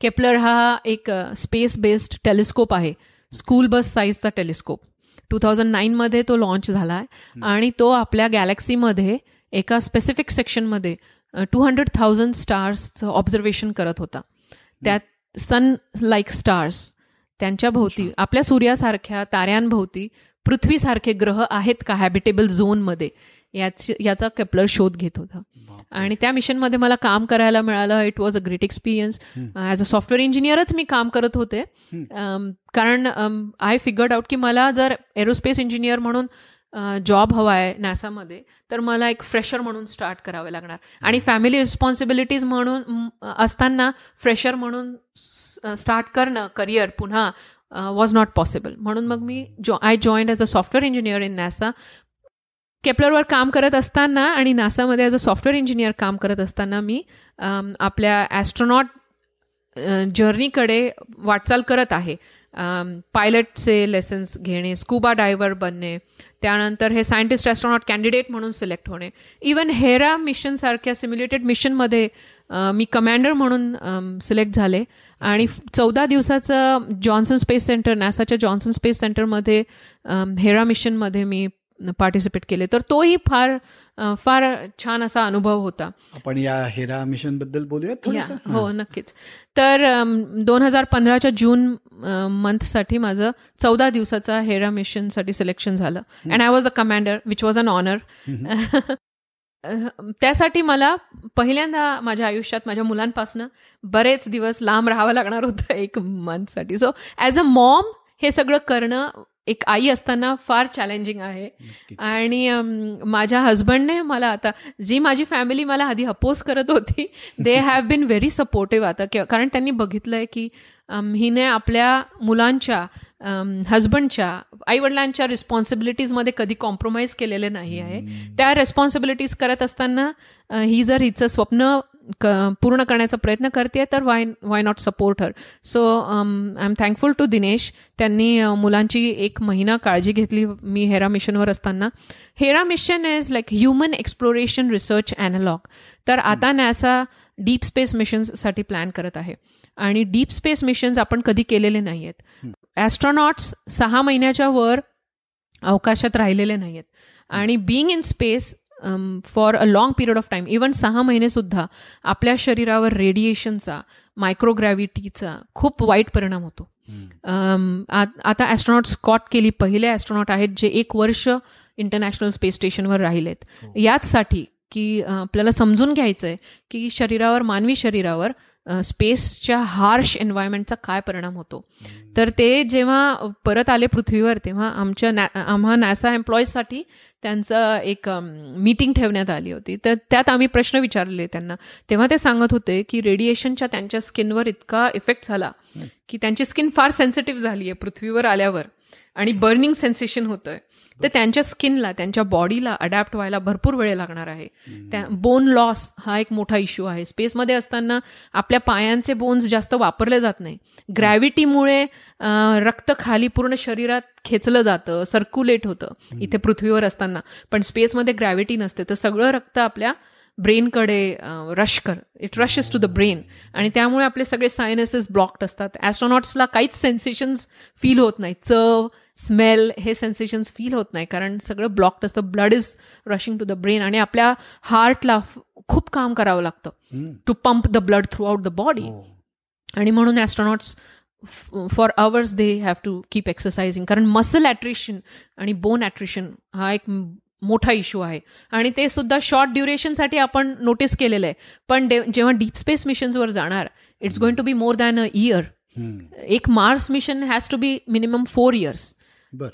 Kepler हा एक स्पेस बेस्ड टेलिस्कोप आहे. स्कूल बस साईजचा टेलिस्कोप टू थाउजंड नाईनमध्ये तो लॉन्च झाला. आहे आणि तो आपल्या गॅलेक्सीमध्ये एका स्पेसिफिक सेक्शनमध्ये टू हंड्रेड थाउजंड स्टार्सचं ऑब्झर्वेशन करत होता. त्यात सन लाईक स्टार्स त्यांच्या भोवती आपल्या सूर्यासारख्या ताऱ्यांभोवती पृथ्वीसारखे ग्रह आहेत का हॅबिटेबल झोनमध्ये याचा केपलर शोध घेत होता. आणि त्या मिशनमध्ये मला काम करायला मिळालं. It was a great experience as a software इंजिनियरच मी काम करत होते. कारण आय फिगर्ड आउट की मला जर एरोस्पेस इंजिनियर म्हणून जॉब हवा आहे नॅसामध्ये तर मला एक फ्रेशर म्हणून स्टार्ट करावे लागणार. आणि फॅमिली रिस्पॉन्सिबिलिटीज म्हणून असताना फ्रेशर म्हणून स्टार्ट करणं करिअर पुन्हा वॉज नॉट पॉसिबल म्हणून मग मी जॉ I join as a software engineer in NASA केपलरवर काम करत असताना आणि नासामध्ये ॲज अ सॉफ्टवेअर इंजिनियर काम करत असताना मी आपल्या ॲस्ट्रॉनॉट जर्नीकडे वाटचाल करत आहे. पायलटचे लेसन्स घेणे स्कूबा डायव्हर बनणे त्यानंतर हे सायंटिस्ट ॲस्ट्रॉनॉट कॅन्डिडेट म्हणून सिलेक्ट होणे. इवन हेरा मिशनसारख्या सिम्युलेटेड मिशनमध्ये मी कमांडर म्हणून सिलेक्ट झाले. आणि चौदा दिवसाचं जॉन्सन स्पेस सेंटर नासाच्या जॉन्सन स्पेस सेंटरमध्ये हेरा मिशनमध्ये मी पार्टिसिपेट केले. तर तोही फार फार छान असा अनुभव होता. आपण या हेरा मिशनबद्दल बोलूया हो नक्कीच. तर दोन हजार पंधराच्या जून मंथसाठी माझं चौदा दिवसाचा हेरा मिशनसाठी सिलेक्शन झालं. And I was the commander which was an honour त्यासाठी मला पहिल्यांदा माझ्या आयुष्यात माझ्या मुलांपासनं बरेच दिवस लांब राहावं लागणार होतं एक मंथसाठी सो ॲज अ मॉम हे सगळं करणं एक आई असताना फार चॅलेंजिंग आहे. आणि माझ्या हजबंडने मला आता जी माझी फॅमिली मला आधी अपोज करत होती they have been very supportive आता. कारण त्यांनी बघितलंय की हिने आपल्या मुलांच्या हजबंडच्या आईवडिलांच्या रिस्पॉन्सिबिलिटीजमध्ये कधी कॉम्प्रोमाइज केलेले नाही आहे. त्या रेस्पॉन्सिबिलिटीज करत असताना ही जर हिचं स्वप्न पूर्ण करण्याचा प्रयत्न करते तर why why not support her so I am thankful to Dinesh त्यांनी मुलांची एक महिना काळजी घेतली मी हेरा मिशनवर असताना. HERA mission is like human exploration research analog तर आता नॅसा डीप स्पेस मिशन्ससाठी प्लॅन करत आहे. आणि डीप स्पेस मिशन्स आपण कधी केलेले नाही आहेत ॲस्ट्रॉनॉट्स सहा महिन्याच्या वर अवकाशात राहिलेले नाही आहेत आणि being in space for a long period of time even सहा महिने सुद्धा आपल्या शरीरावर रेडिएशनचा मायक्रोग्रॅव्हिटीचा खूप वाईट परिणाम होतो. आता ॲस्ट्रॉनॉट स्कॉट केली पहिले ॲस्ट्रॉनॉट आहेत जे एक वर्ष इंटरनॅशनल स्पेस स्टेशनवर राहिलेत. याचसाठी की आपल्याला समजून घ्यायचं आहे की शरीरावर मानवी शरीरावर स्पेसच्या हार्श एन्व्हायरमेंटचा काय परिणाम होतो. तर ते जेव्हा परत आले पृथ्वीवर तेव्हा आमच्या नॅ आम्हा नॅसा एम्प्लॉईजसाठी त्यांचं एक मीटिंग ठेवण्यात आली होती. तर त्यात आम्ही प्रश्न विचारले त्यांना. तेव्हा ते सांगत होते की रेडिएशनच्या त्यांच्या स्किनवर इतका इफेक्ट झाला की त्यांची स्किन फार सेन्सिटिव्ह झाली आहे पृथ्वीवर आल्यावर. आणि बर्निंग सेन्सेशन होतंय. तर त्यांच्या स्किनला त्यांच्या बॉडीला अडॅप्ट व्हायला भरपूर वेळ लागणार आहे. त्या बोन लॉस हा एक मोठा इश्यू आहे. स्पेसमध्ये असताना आपल्या पायांचे बोन्स जास्त वापरले जात नाही. ग्रॅव्हिटीमुळे रक्त खाली पूर्ण शरीरात खेचलं जातं सर्क्युलेट होतं इथे पृथ्वीवर असताना. पण स्पेसमध्ये ग्रॅव्हिटी नसते. तर सगळं रक्त आपल्या ब्रेनकडे रश कर it rushes to the brain आणि त्यामुळे आपले सगळे सायनसेस ब्लॉक्ड असतात. ॲस्ट्रॉनॉट्सला काहीच सेन्सेशन्स फील होत नाही चव स्मेल हे सेन्सेशन्स फील होत नाही. कारण सगळं ब्लॉक्ड असतं. Blood is rushing to the brain आणि आपल्या हार्टला खूप काम करावं लागतं. To pump the blood throughout the body आणि म्हणून astronauts for hours they have to keep exercising कारण मसल ॲट्रिशन आणि बोन ॲट्रिशन हा एक मोठा इश्यू आहे. आणि ते सुद्धा शॉर्ट ड्युरेशनसाठी आपण नोटीस केलेलं आहे. पण जेव्हा डीप स्पेस मिशन्सवर जाणार it's going to be more than a year एक Mars mission has to be minimum four years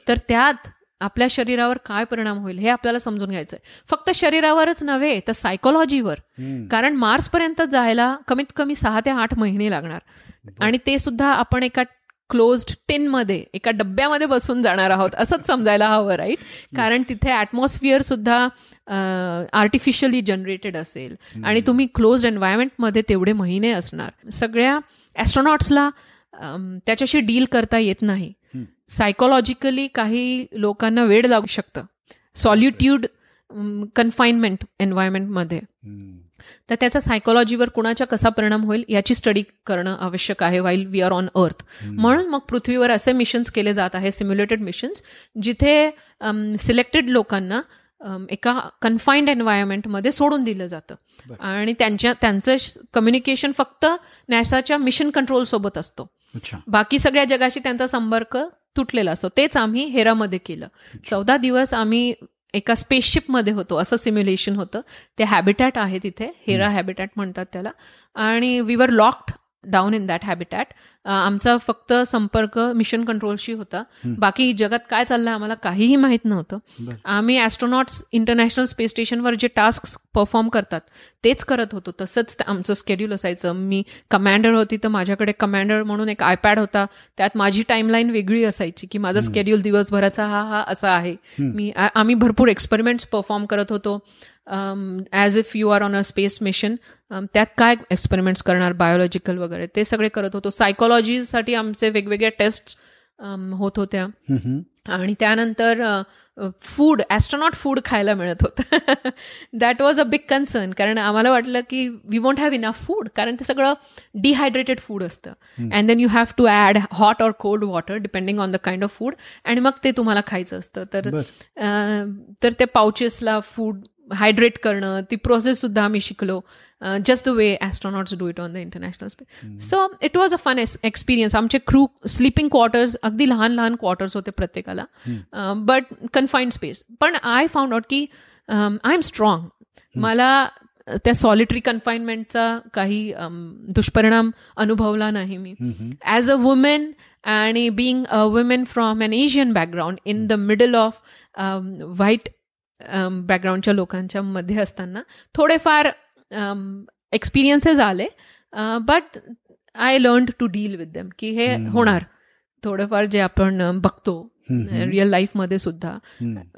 तर त्यात आपल्या शरीरावर काय परिणाम होईल हे आपल्याला समजून घ्यायचंय. फक्त शरीरावरच नव्हे तर सायकोलॉजीवर कारण मार्सपर्यंत जायला कमीत कमी सहा ते आठ महिने लागणार. आणि ते सुद्धा आपण एका क्लोज्ड टिनमध्ये एका डब्यामध्ये बसून जाणार आहोत असंच समजायला हवं राईट कारण तिथे ॲटमॉस्फिअर सुद्धा आर्टिफिशियली जनरेटेड असेल. आणि तुम्ही क्लोज्ड एन्व्हायरमेंटमध्ये तेवढे महिने असणार. सगळ्या ॲस्ट्रॉनॉट्सला त्याच्याशी डील करता येत नाही. सायकोलॉजिकली काही लोकांना वेळ लागू शकतं. सॉल्युट्यूड कन्फाइनमेंट एन्व्हायरमेंटमध्ये तर त्याचा सायकोलॉजीवर कुणाच्या कसा परिणाम होईल याची स्टडी करणं आवश्यक आहे while we R on earth म्हणून मग पृथ्वीवर असे मिशन्स केले जात आहे सिम्युलेटेड मिशन्स जिथे सिलेक्टेड लोकांना एका कन्फाईंड एन्व्हायरमेंटमध्ये सोडून दिलं जातं. आणि त्यांच्या त्यांचं कम्युनिकेशन फक्त नॅसाच्या मिशन कंट्रोल सोबत असतो. बाकी सगळ्या जगाशी त्यांचा संपर्क तुटलेला असतो. तेच आम्ही हेरामध्ये केलं. चौदा दिवस आम्ही एका स्पेसशिपमध्ये होतो. असं सिम्युलेशन होतं. ते हॅबिटॅट आहे तिथे. हेरा हॅबिटॅट म्हणतात त्याला. आणि we were locked down in that habitat आमचा फक्त संपर्क मिशन कंट्रोलशी होता. बाकी जगात काय चाललंय आम्हाला काहीही माहीत नव्हतं. आम्ही ॲस्ट्रॉनॉट्स इंटरनॅशनल स्पेस स्टेशनवर जे टास्क परफॉर्म करतात तेच करत होतो. तसंच आमचं स्केड्यूल असायचं. मी कमांडर होती तर माझ्याकडे कमांडर म्हणून एक आयपॅड होता. त्यात माझी टाईमलाईन वेगळी असायची की माझा स्केड्यूल दिवसभराचा हा हा असा आहे. मी आम्ही भरपूर एक्सपेरिमेंट्स परफॉर्म करत होतो. As if you are on a space mission त्यात काय एक्सपेरिमेंट्स करणार बायोलॉजिकल वगैरे? ते सगळे करत होतो. सायकोलॉजीसाठी आमचे वेगवेगळ्या टेस्ट होत होत्या. आणि त्यानंतर फूड ॲस्ट्रॉनॉट फूड खायला मिळत होतं. That was a big concern कारण आम्हाला वाटलं की we won't have enough food कारण ते सगळं डिहायड्रेटेड फूड असतं. And then you have to add hot or cold water depending on the kind of food आणि मग ते तुम्हाला खायचं असतं. तर तर ते पाउचेसला फूड हायड्रेट करणं ती प्रोसेस सुद्धा आम्ही शिकलो. Just the way astronauts do it on the international space so it was a fun experience आमचे क्रू स्लिपिंग क्वार्टर्स अगदी लहान लहान क्वार्टर्स होते प्रत्येकाला. बट कन्फाईंड स्पेस पण आय फाउंड आउट की आय एम स्ट्रॉंग मला त्या सॉलिटरी कन्फाइनमेंटचा काही दुष्परिणाम अनुभवला नाही मी. ॲज अ वुमेन आणि being a women from an Asian background in the middle of white बॅकग्राऊंडच्या लोकांच्या मध्ये असताना थोडेफार एक्सपिरियन्सेस आले. But I learn to deal with them की हे होणार. थोडंफार जे आपण बघतो रिअल लाईफमध्ये सुद्धा.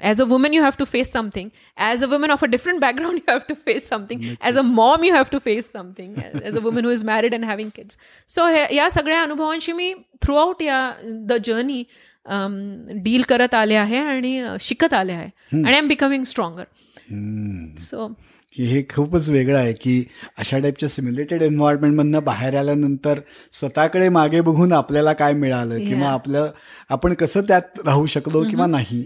As a woman you have to face something as a woman of a different background you have to face something as a mom you have to face something as a woman who is married and having kids so या सगळ्या अनुभवांशी मी throughout या the journey deal करत आले आहे आणि शिकत आले आहे. आणि I am becoming stronger so हे खूपच वेगळं आहे की अशा टाईपच्या सिम्युलेटेड एन्व्हायरमेंटमधनं बाहेर आल्यानंतर स्वतःकडे मागे बघून आपल्याला काय मिळालं किंवा आपलं आपण कसं त्यात राहू शकलो किंवा नाही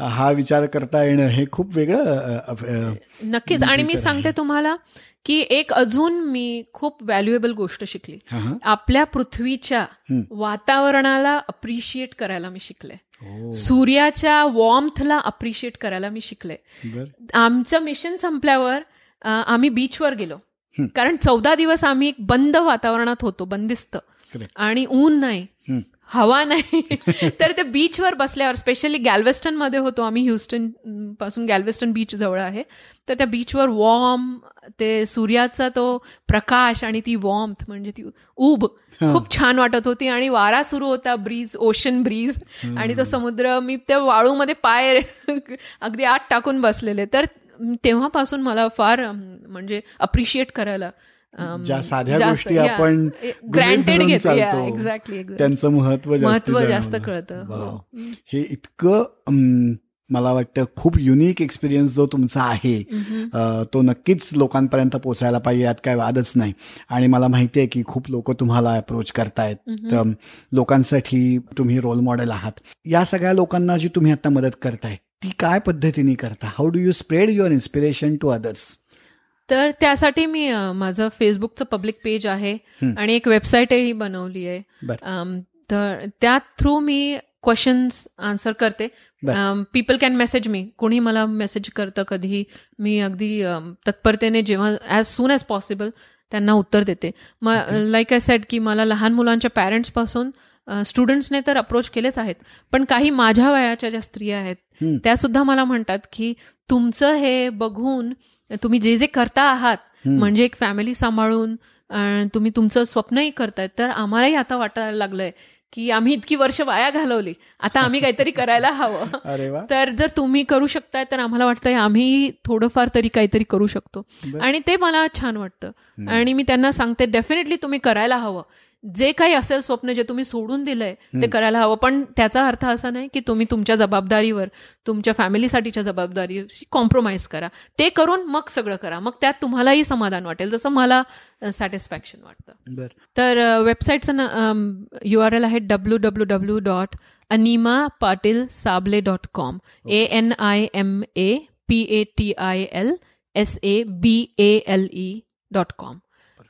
हा विचार करता येणं हे खूप वेगळं नक्कीच. आणि मी सांगते तुम्हाला की एक अजून मी खूप व्हॅल्युएबल गोष्ट शिकली. आपल्या पृथ्वीच्या वातावरणाला अप्रिशिएट करायला मी शिकले. सूर्याच्या वॉर्मथला अप्रिशिएट करायला मी शिकले. आमचं मिशन संपल्यावर आम्ही बीचवर गेलो. कारण चौदा दिवस आम्ही एक बंद वातावरणात होतो बंदिस्त. आणि ऊन नाही हवा नाही. तर ते बीचवर बसल्यावर स्पेशली गॅल्वेस्टनमध्ये होतो आम्ही ह्युस्टनपासून गॅल्वेस्टन बीच जवळ आहे. तर त्या बीचवर वॉर्म ते सूर्याचा तो प्रकाश आणि ती वॉर्म म्हणजे ती उब खूप छान वाटत होती आणि वारा सुरू होता ब्रीज ओशन ब्रीज आणि तो समुद्र मी त्या वाळूमध्ये पाय अगदी आत टाकून बसलेले. तर तेव्हापासून मला फार म्हणजे अप्रिशिएट करायला ज्या साध्या गोष्टी आपण ग्रँटेड एक्झॅक्टली त्यांचं महत्त्व महत्त्व जास्त कळतं. हे इतकं मला वाटतं खूप युनिक एक्सपिरियन्स जो तुमचा आहे तो नक्कीच लोकांपर्यंत पोचायला पाहिजे यात काय वादच नाही. आणि मला माहिती आहे की खूप लोक तुम्हाला अप्रोच करतायत. तर लोकांसाठी तुम्ही रोल मॉडेल आहात. या सगळ्या लोकांना जी तुम्ही आता मदत करताय ती काय पद्धतीने करता? How do you spread your inspiration to others तर त्यासाठी मी माझं फेसबुकचं पब्लिक पेज आहे आणि एक वेबसाईटही बनवली आहे. तर त्या थ्रू मी क्वेश्चन्स आन्सर करते. पीपल कॅन मेसेज मी कोणी मला मेसेज करतं कधीही. मी अगदी तत्परतेने जेव्हा ॲज सून ॲज पॉसिबल त्यांना उत्तर देते. मग लाईक आय सेट की मला लहान मुलांच्या पॅरेंट्सपासून स्टुडंट्सने तर अप्रोच केलेच आहेत. पण काही माझ्या वयाच्या ज्या स्त्रिया आहेत त्या सुद्धा मला म्हणतात की तुमचं हे बघून तुम्ही जे जे करता आहात म्हणजे एक फॅमिली सांभाळून तुम्ही तुमचं स्वप्नही करतायत तर आम्हालाही आता वाटायला लागलंय की आम्ही इतकी वर्ष वाया घालवली. आता आम्ही काहीतरी करायला हवं. तर जर तुम्ही करू शकताय तर आम्हाला वाटतंय आम्ही थोडंफार तरी काहीतरी करू शकतो. आणि ते मला छान वाटतं. आणि मी त्यांना सांगते डेफिनेटली तुम्ही करायला हवं. जे काही असेल स्वप्न जे तुम्ही सोडून दिलंय ते करायला हवं. पण त्याचा अर्थ असा नाही की तुम्ही तुमच्या जबाबदारीवर तुमच्या फॅमिलीसाठीच्या जबाबदारीशी कॉम्प्रोमाइज करा. ते करून मग सगळं करा. मग त्यात तुम्हालाही समाधान वाटेल जसं मला सॅटिस्फॅक्शन वाटतं. तर वेबसाईटचं यू आर एल आहे W W W dot Anima Patil Sable dot com A N I M A P A T I L S A B L E dot dot कॉम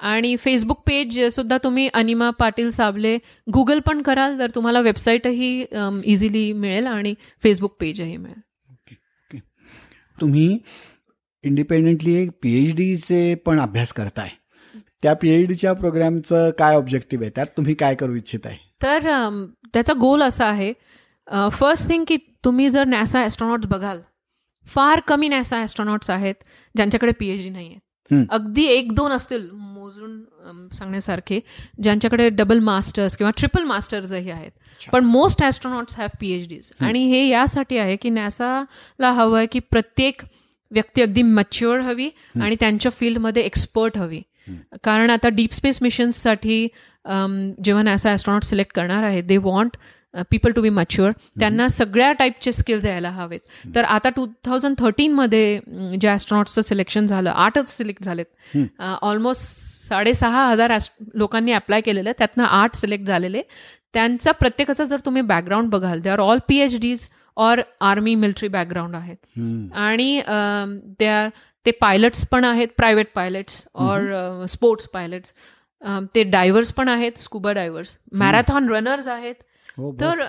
आणि फेसबुक पेज सुद्धा तुम्ही अनिमा Patil Sable Google पण कराल तर तुम्हाला वेबसाईटही easily मिळेल आणि फेसबुक पेजही मिळेल. तुम्ही इंडिपेंडेंटली एक पीएच डीचे पण अभ्यास करताय. त्या पीएच डीच्या प्रोग्रामचं काय ऑब्जेक्टिव्ह आहे? त्यात तुम्ही काय करू इच्छित आहे? तर त्याचा गोल असा आहे फर्स्ट थिंग की तुम्ही जर नॅसा ॲस्ट्रॉनॉट्स बघाल फार कमी नॅसा ॲस्ट्रॉनॉट्स आहेत ज्यांच्याकडे पीएच डी नाही आहेत अगदी एक दोन असतील मोजून सांगण्यासारखे ज्यांच्याकडे डबल मास्टर्स किंवा ट्रिपल मास्टर्सही आहेत. पण most astronauts have PhDs आणि हे यासाठी आहे की नॅसाला हवं आहे की प्रत्येक व्यक्ती अगदी मच्युअर हवी आणि त्यांच्या फील्डमध्ये एक्सपर्ट हवी. कारण आता डीप स्पेस मिशन्ससाठी जेव्हा नॅसा ॲस्ट्रॉनॉट सिलेक्ट करणार आहे they want people to be mature त्यांना सगळ्या टाईपचे स्किल्स यायला हवेत. तर आता टू थाउजंड थर्टीनमध्ये ज्या ॲस्ट्रॉनॉट्सचं सिलेक्शन झालं आठच सिलेक्ट झालेत. ऑलमोस्ट साडेसहा हजार लोकांनी अप्लाय केलेलं त्यातनं आठ सिलेक्ट झालेले. त्यांचा प्रत्येकाचा जर तुम्ही बॅकग्राऊंड बघाल they are all P H Ds or army military background आहेत. आणि त्या ते पायलट्स पण आहेत private pilots or sports pilots ते डायव्हर्स पण आहेत स्कुबा डायव्हर्स मॅरेथॉन रनर्स आहेत. तर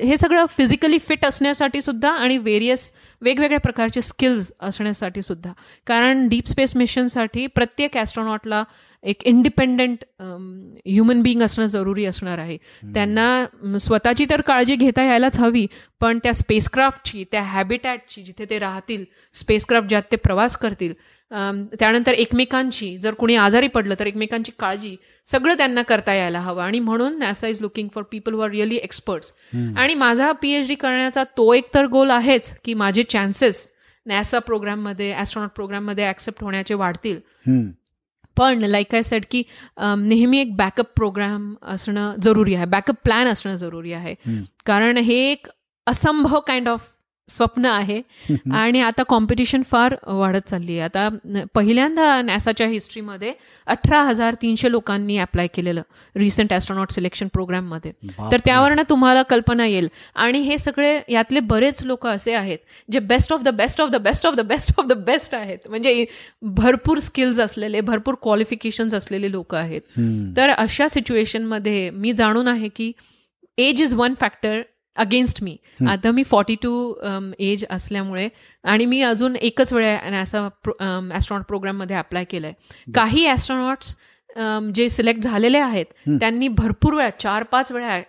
हे सगळं फिजिकली फिट असण्यासाठी सुद्धा आणि वेरियस वेगवेगळ्या प्रकारचे स्किल्स असण्यासाठी सुद्धा. कारण डीप स्पेस मिशनसाठी प्रत्येक ॲस्ट्रॉनॉटला एक इंडिपेंडेंट ह्युमन बिईंग असणं जरुरी असणार आहे. त्यांना स्वतःची तर काळजी घेता यायलाच हवी पण त्या स्पेसक्राफ्टची त्या हॅबिटॅटची जिथे ते राहतील स्पेसक्राफ्ट ज्यात ते प्रवास करतील त्यानंतर एकमेकांची जर कुणी आजारी पडलं तर एकमेकांची काळजी सगळं त्यांना करता यायला हवं. आणि म्हणून NASA is looking for people were really experts आणि माझा पीएच डी करण्याचा तो एक तर गोल आहेच की माझे चान्सेस नॅसा प्रोग्राममध्ये ॲस्ट्रॉनॉट प्रोग्राममध्ये ऍक्सेप्ट होण्याचे वाढतील. पण लाईक आय सेट की नेहमी एक बॅकअप प्रोग्राम असणं जरुरी आहे. बॅकअप प्लॅन असणं जरुरी आहे. कारण हे एक असंभव काइंड ऑफ स्वप्न आहे. आणि आता कॉम्पिटिशन फार वाढत चालली आहे. आता पहिल्यांदा नॅसाच्या हिस्ट्रीमध्ये अठरा हजार तीनशे लोकांनी अप्लाय केलेलं रिसेंट ॲस्ट्रॉनॉट सिलेक्शन प्रोग्राममध्ये तर त्यावरनं तुम्हाला कल्पना येईल. आणि हे सगळे यातले बरेच लोक असे आहेत जे best of the best of the best of the best of the best आहेत. म्हणजे भरपूर स्किल्स असलेले भरपूर क्वालिफिकेशन्स असलेले लोक आहेत. तर अशा सिच्युएशनमध्ये मी जाणून आहे की age is one factor against me आता मी फॉर्टी टू एज असल्यामुळे आणि मी अजून एकच वेळा असा ॲस्ट्रॉनॉट प्रोग्राममध्ये अप्लाय केलंय. काही ॲस्ट्रॉनॉट्स जे सिलेक्ट झालेले आहेत त्यांनी भरपूर वेळा चार पाच वेळा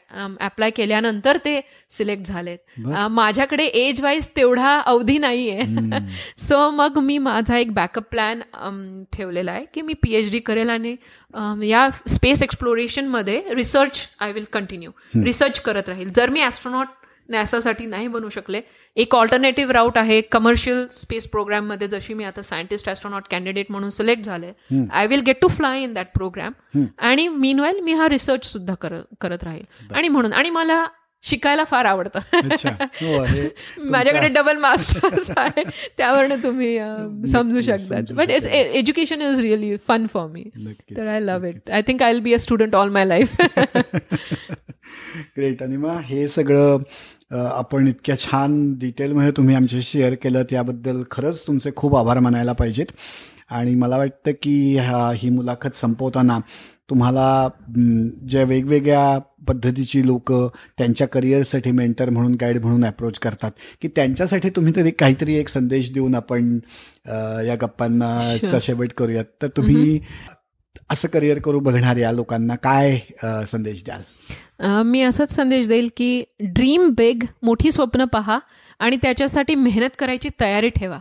अप्लाय केल्यानंतर ते सिलेक्ट झालेत. माझ्याकडे एज वाईज तेवढा अवधी नाहीये. सो मग मी माझा एक बॅकअप प्लॅन ठेवलेला आहे की मी पीएच डी करेल आणि या space एक्सप्लोरेशनमध्ये research I will continue research करत राहील. जर मी ॲस्ट्रॉनॉट नॅसासाठी नाही बनू शकले. एक ऑल्टरनेटिव्ह राऊट आहे कमर्शियल स्पेस प्रोग्राममध्ये जशी मी आता सायंटिस्ट ॲस्ट्रॉनॉट कॅन्डिडेट म्हणून सिलेक्ट झाले. I will get to fly in that program आणि मीनवाईल मी हा रिसर्च सुद्धा करत राहील. आणि म्हणून आणि मला शिकायला फार आवडतं. हो, माझ्याकडे डबल मास्टर्स आहे. त्यावरनं तुम्ही समजू शकतात but it's education is really fun for me तर I love it I think I will be a student all my life great आणि मग हे सगळं आपण इतक्या छान डिटेलमध्ये तुम्ही आमच्याशी शेअर केलं त्याबद्दल खरंच तुमचे खूप आभार मानायला पाहिजेत. आणि मला वाटतं की ही मुलाखत संपवताना तुम्हाला ज्या वेगवेगळ्या पद्धतीची लोक त्यांच्या करिअरसाठी मेंटर म्हणून गाईड म्हणून अप्रोच करतात की त्यांच्यासाठी तुम्ही तरी काहीतरी एक संदेश देऊन आपण या गप्पांना शेवट करूयात. तर तुम्ही असं करिअर करू बघणाऱ्या लोकांना काय संदेश द्याल? मी असाच संदेश देईल की ड्रीम बेग मोठी स्वप्न पहा आणि त्याच्यासाठी मेहनत करायची तयारी ठेवा.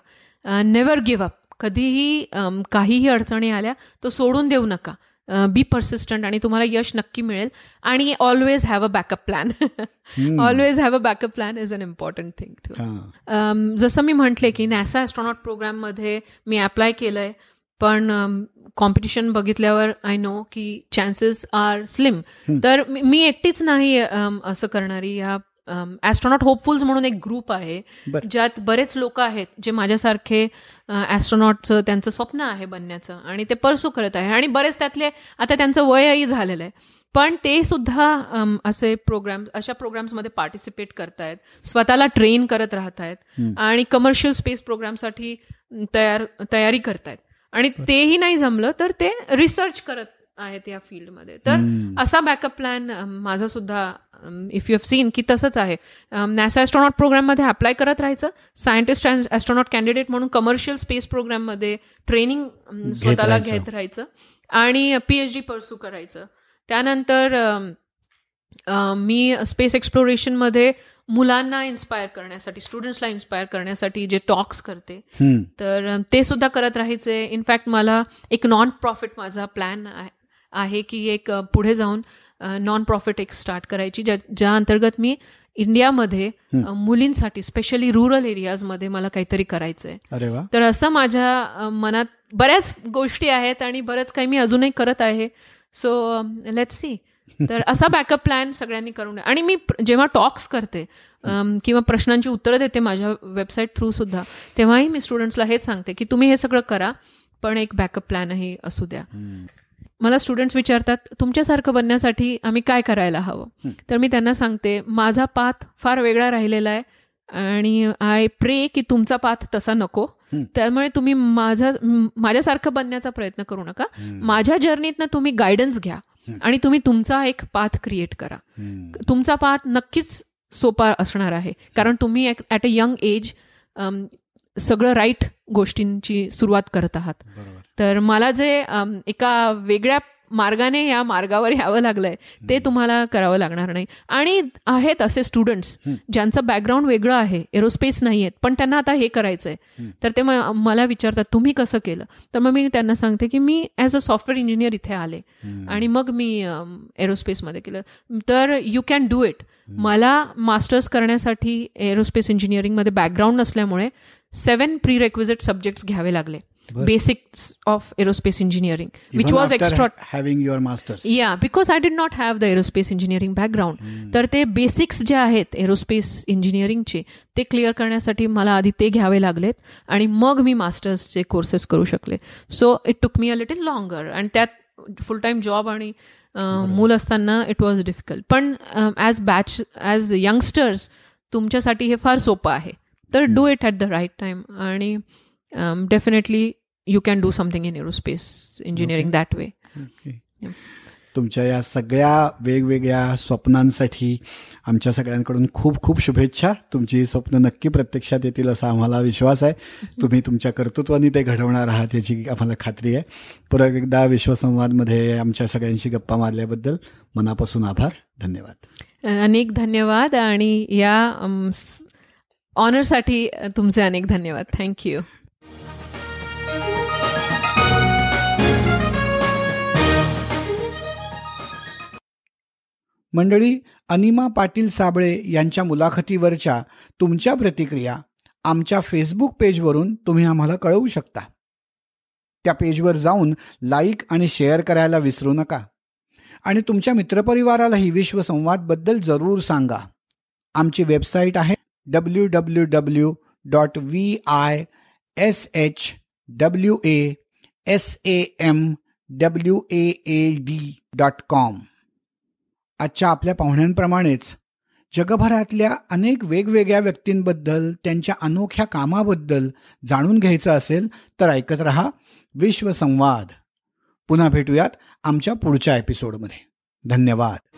नेवर गिव्ह अप कधीही काहीही अडचणी आल्या तो सोडून देऊ नका. बी परसिस्टंट आणि तुम्हाला यश नक्की मिळेल. आणि always have a backup plan always have a backup plan is an important thing to जसं मी म्हटले की नॅसा ॲस्ट्रॉनॉट प्रोग्राममध्ये मी अप्लाय केलंय पण कॉम्पिटिशन बघितल्यावर आय नो की चान्सेस आर स्लिम तर मी एकटीच नाही असं करणारी. या ॲस्ट्रॉनॉट होपफुल्स म्हणून एक ग्रुप आहे ज्यात बरेच लोक आहेत जे माझ्यासारखे ॲस्ट्रॉनॉटचं त्यांचं स्वप्न आहे बनण्याचं आणि ते परसू करत आहे आणि बरेच त्यातले आता त्यांचं वयही झालेलं आहे. पण ते सुद्धा असे प्रोग्राम अशा प्रोग्राम्समध्ये पार्टिसिपेट करतायत स्वतःला ट्रेन करत राहत आहेत आणि कमर्शियल स्पेस प्रोग्रामसाठी तयार तयारी करतायत. आणि तेही नाही जमलं तर ते रिसर्च करत आहेत या फील्डमध्ये. तर असा बॅकअप प्लॅन माझा सुद्धा इफ यू हॅव सीन की तसंच आहे. नॅसा ॲस्ट्रॉनॉट प्रोग्राममध्ये अप्लाय करत राहायचं. सायंटिस्ट ॲस्ट्रॉनॉट कॅन्डिडेट म्हणून कमर्शियल स्पेस प्रोग्राममध्ये ट्रेनिंग स्वतःला घेत राहायचं. आणि पीएच डी परसू करायचं. त्यानंतर मी स्पेस एक्सप्लोरेशनमध्ये मुलांना इन्स्पायर करण्यासाठी स्टुडंट्सला इन्स्पायर करण्यासाठी जे टॉक्स करते तर ते सुद्धा करत राहायचे. इनफॅक्ट मला एक नॉन प्रॉफिट माझा प्लॅन आहे की एक पुढे जाऊन नॉन प्रॉफिट एक स्टार्ट करायची ज्या ज्या अंतर्गत मी इंडियामध्ये मुलींसाठी स्पेशली रुरल एरियाजमध्ये मला काहीतरी करायचंय. तर असं माझ्या मनात बऱ्याच गोष्टी आहेत आणि बरंच काही मी अजूनही करत आहे. सो लेट्स सी तर असा बॅकअप प्लॅन सगळ्यांनी करून आणि मी जेव्हा टॉक्स करते किंवा प्रश्नांची उत्तरं देते माझ्या वेबसाईट थ्रू सुद्धा तेव्हाही मी स्टुडंट्सला हेच सांगते की तुम्ही हे सगळं करा पण एक बॅकअप प्लॅनही असू द्या. मला स्टुडंट्स विचारतात तुमच्यासारखं बनण्यासाठी आम्ही काय करायला हवं? तर मी त्यांना सांगते माझा पाथ फार वेगळा राहिलेला आहे आणि आय प्रे की तुमचा पाथ तसा नको. त्यामुळे तुम्ही माझा माझ्यासारखं बनण्याचा प्रयत्न करू नका. माझ्या जर्नीतनं तुम्ही गायडन्स घ्या आणि तुम्ही तुमचा एक पाथ क्रिएट करा. तुमचा पाथ नक्कीच सोपा असणार आहे. कारण तुम्ही ॲट अ यंग एज सगळं राईट गोष्टींची सुरुवात करत आहात. तर मला जे एका वेगळ्या मार्गाने या मार्गावर यावं लागलंय ते तुम्हाला करावं लागणार नाही. आणि आहेत असे स्टुडंट्स ज्यांचं बॅकग्राऊंड वेगळं आहे एरोस्पेस नाही आहेत पण त्यांना आता हे करायचंय. तर ते मला विचारतात तुम्ही कसं केलं? तर मग मी त्यांना सांगते की मी ॲज अ सॉफ्टवेअर इंजिनियर इथे आले आणि मग मी एरोस्पेसमध्ये केलं. तर यू कॅन डू इट मला मास्टर्स करण्यासाठी एरोस्पेस इंजिनिअरिंगमध्ये बॅकग्राऊंड नसल्यामुळे सेवन प्री रेक्विजिट सब्जेक्ट्स घ्यावे लागले. Basics of aerospace engineering, which Even was after extra. ha- having your masters. या because I did not have the aerospace engineering background तर ते basics जे आहेत एरोस्पेस इंजिनिअरिंगचे ते क्लिअर करण्यासाठी मला आधी ते घ्यावे लागलेत आणि मग मी मास्टर्सचे कोर्सेस करू शकले. So it took me a little longer आणि त्यात फुल टाईम जॉब आणि मूल असताना इट वॉज डिफिकल्ट पण ॲज बॅच ॲज यंगस्टर्स तुमच्यासाठी हे फार सोपं आहे. तर do it at the right time आणि definitely you can do something in aerospace engineering that way. तुमच्या या सगळ्या वेगवेगळ्या स्वप्नांसाठी आमच्या सगळ्यांकडून खूप खूप शुभेच्छा. तुमची स्वप्न नक्की प्रत्यक्षात येतील असा आम्हाला विश्वास आहे. तुम्ही तुमच्या कर्तृत्वाने ते घडवणार आहात याची आम्हाला खात्री आहे. परत एकदा विश्वसंवादमध्ये आमच्या सगळ्यांशी गप्पा मारल्याबद्दल मनापासून आभार. धन्यवाद. अनेक धन्यवाद आणि या ऑनरसाठी तुमचे अनेक धन्यवाद. थँक्यू मंडळी अनिमा पाटील साबळे यांच्या मुलाखतीवरच्या तुमच्या प्रतिक्रिया आमच्या फेसबुक पेजवरून तुम्ही आम्हाला कळवू शकता. त्या पेजवर जाऊन लाईक आणि शेअर करायला विसरू नका. आणि तुमच्या मित्रपरिवारालाही विश्वसंवादबद्दल जरूर सांगा. आमची वेबसाईट आहे W W W dot V I S H W A S A M W A A D dot com आजच्या आपल्या पाहुण्यांप्रमाणेच जगभरातल्या अनेक वेगवेगळ्या व्यक्तींबद्दल त्यांच्या अनोख्या कामाबद्दल जाणून घ्यायचं असेल तर ऐकत रहा विश्वसंवाद पुन्हा भेटूयात आमच्या पुढच्या एपिसोडमध्ये धन्यवाद.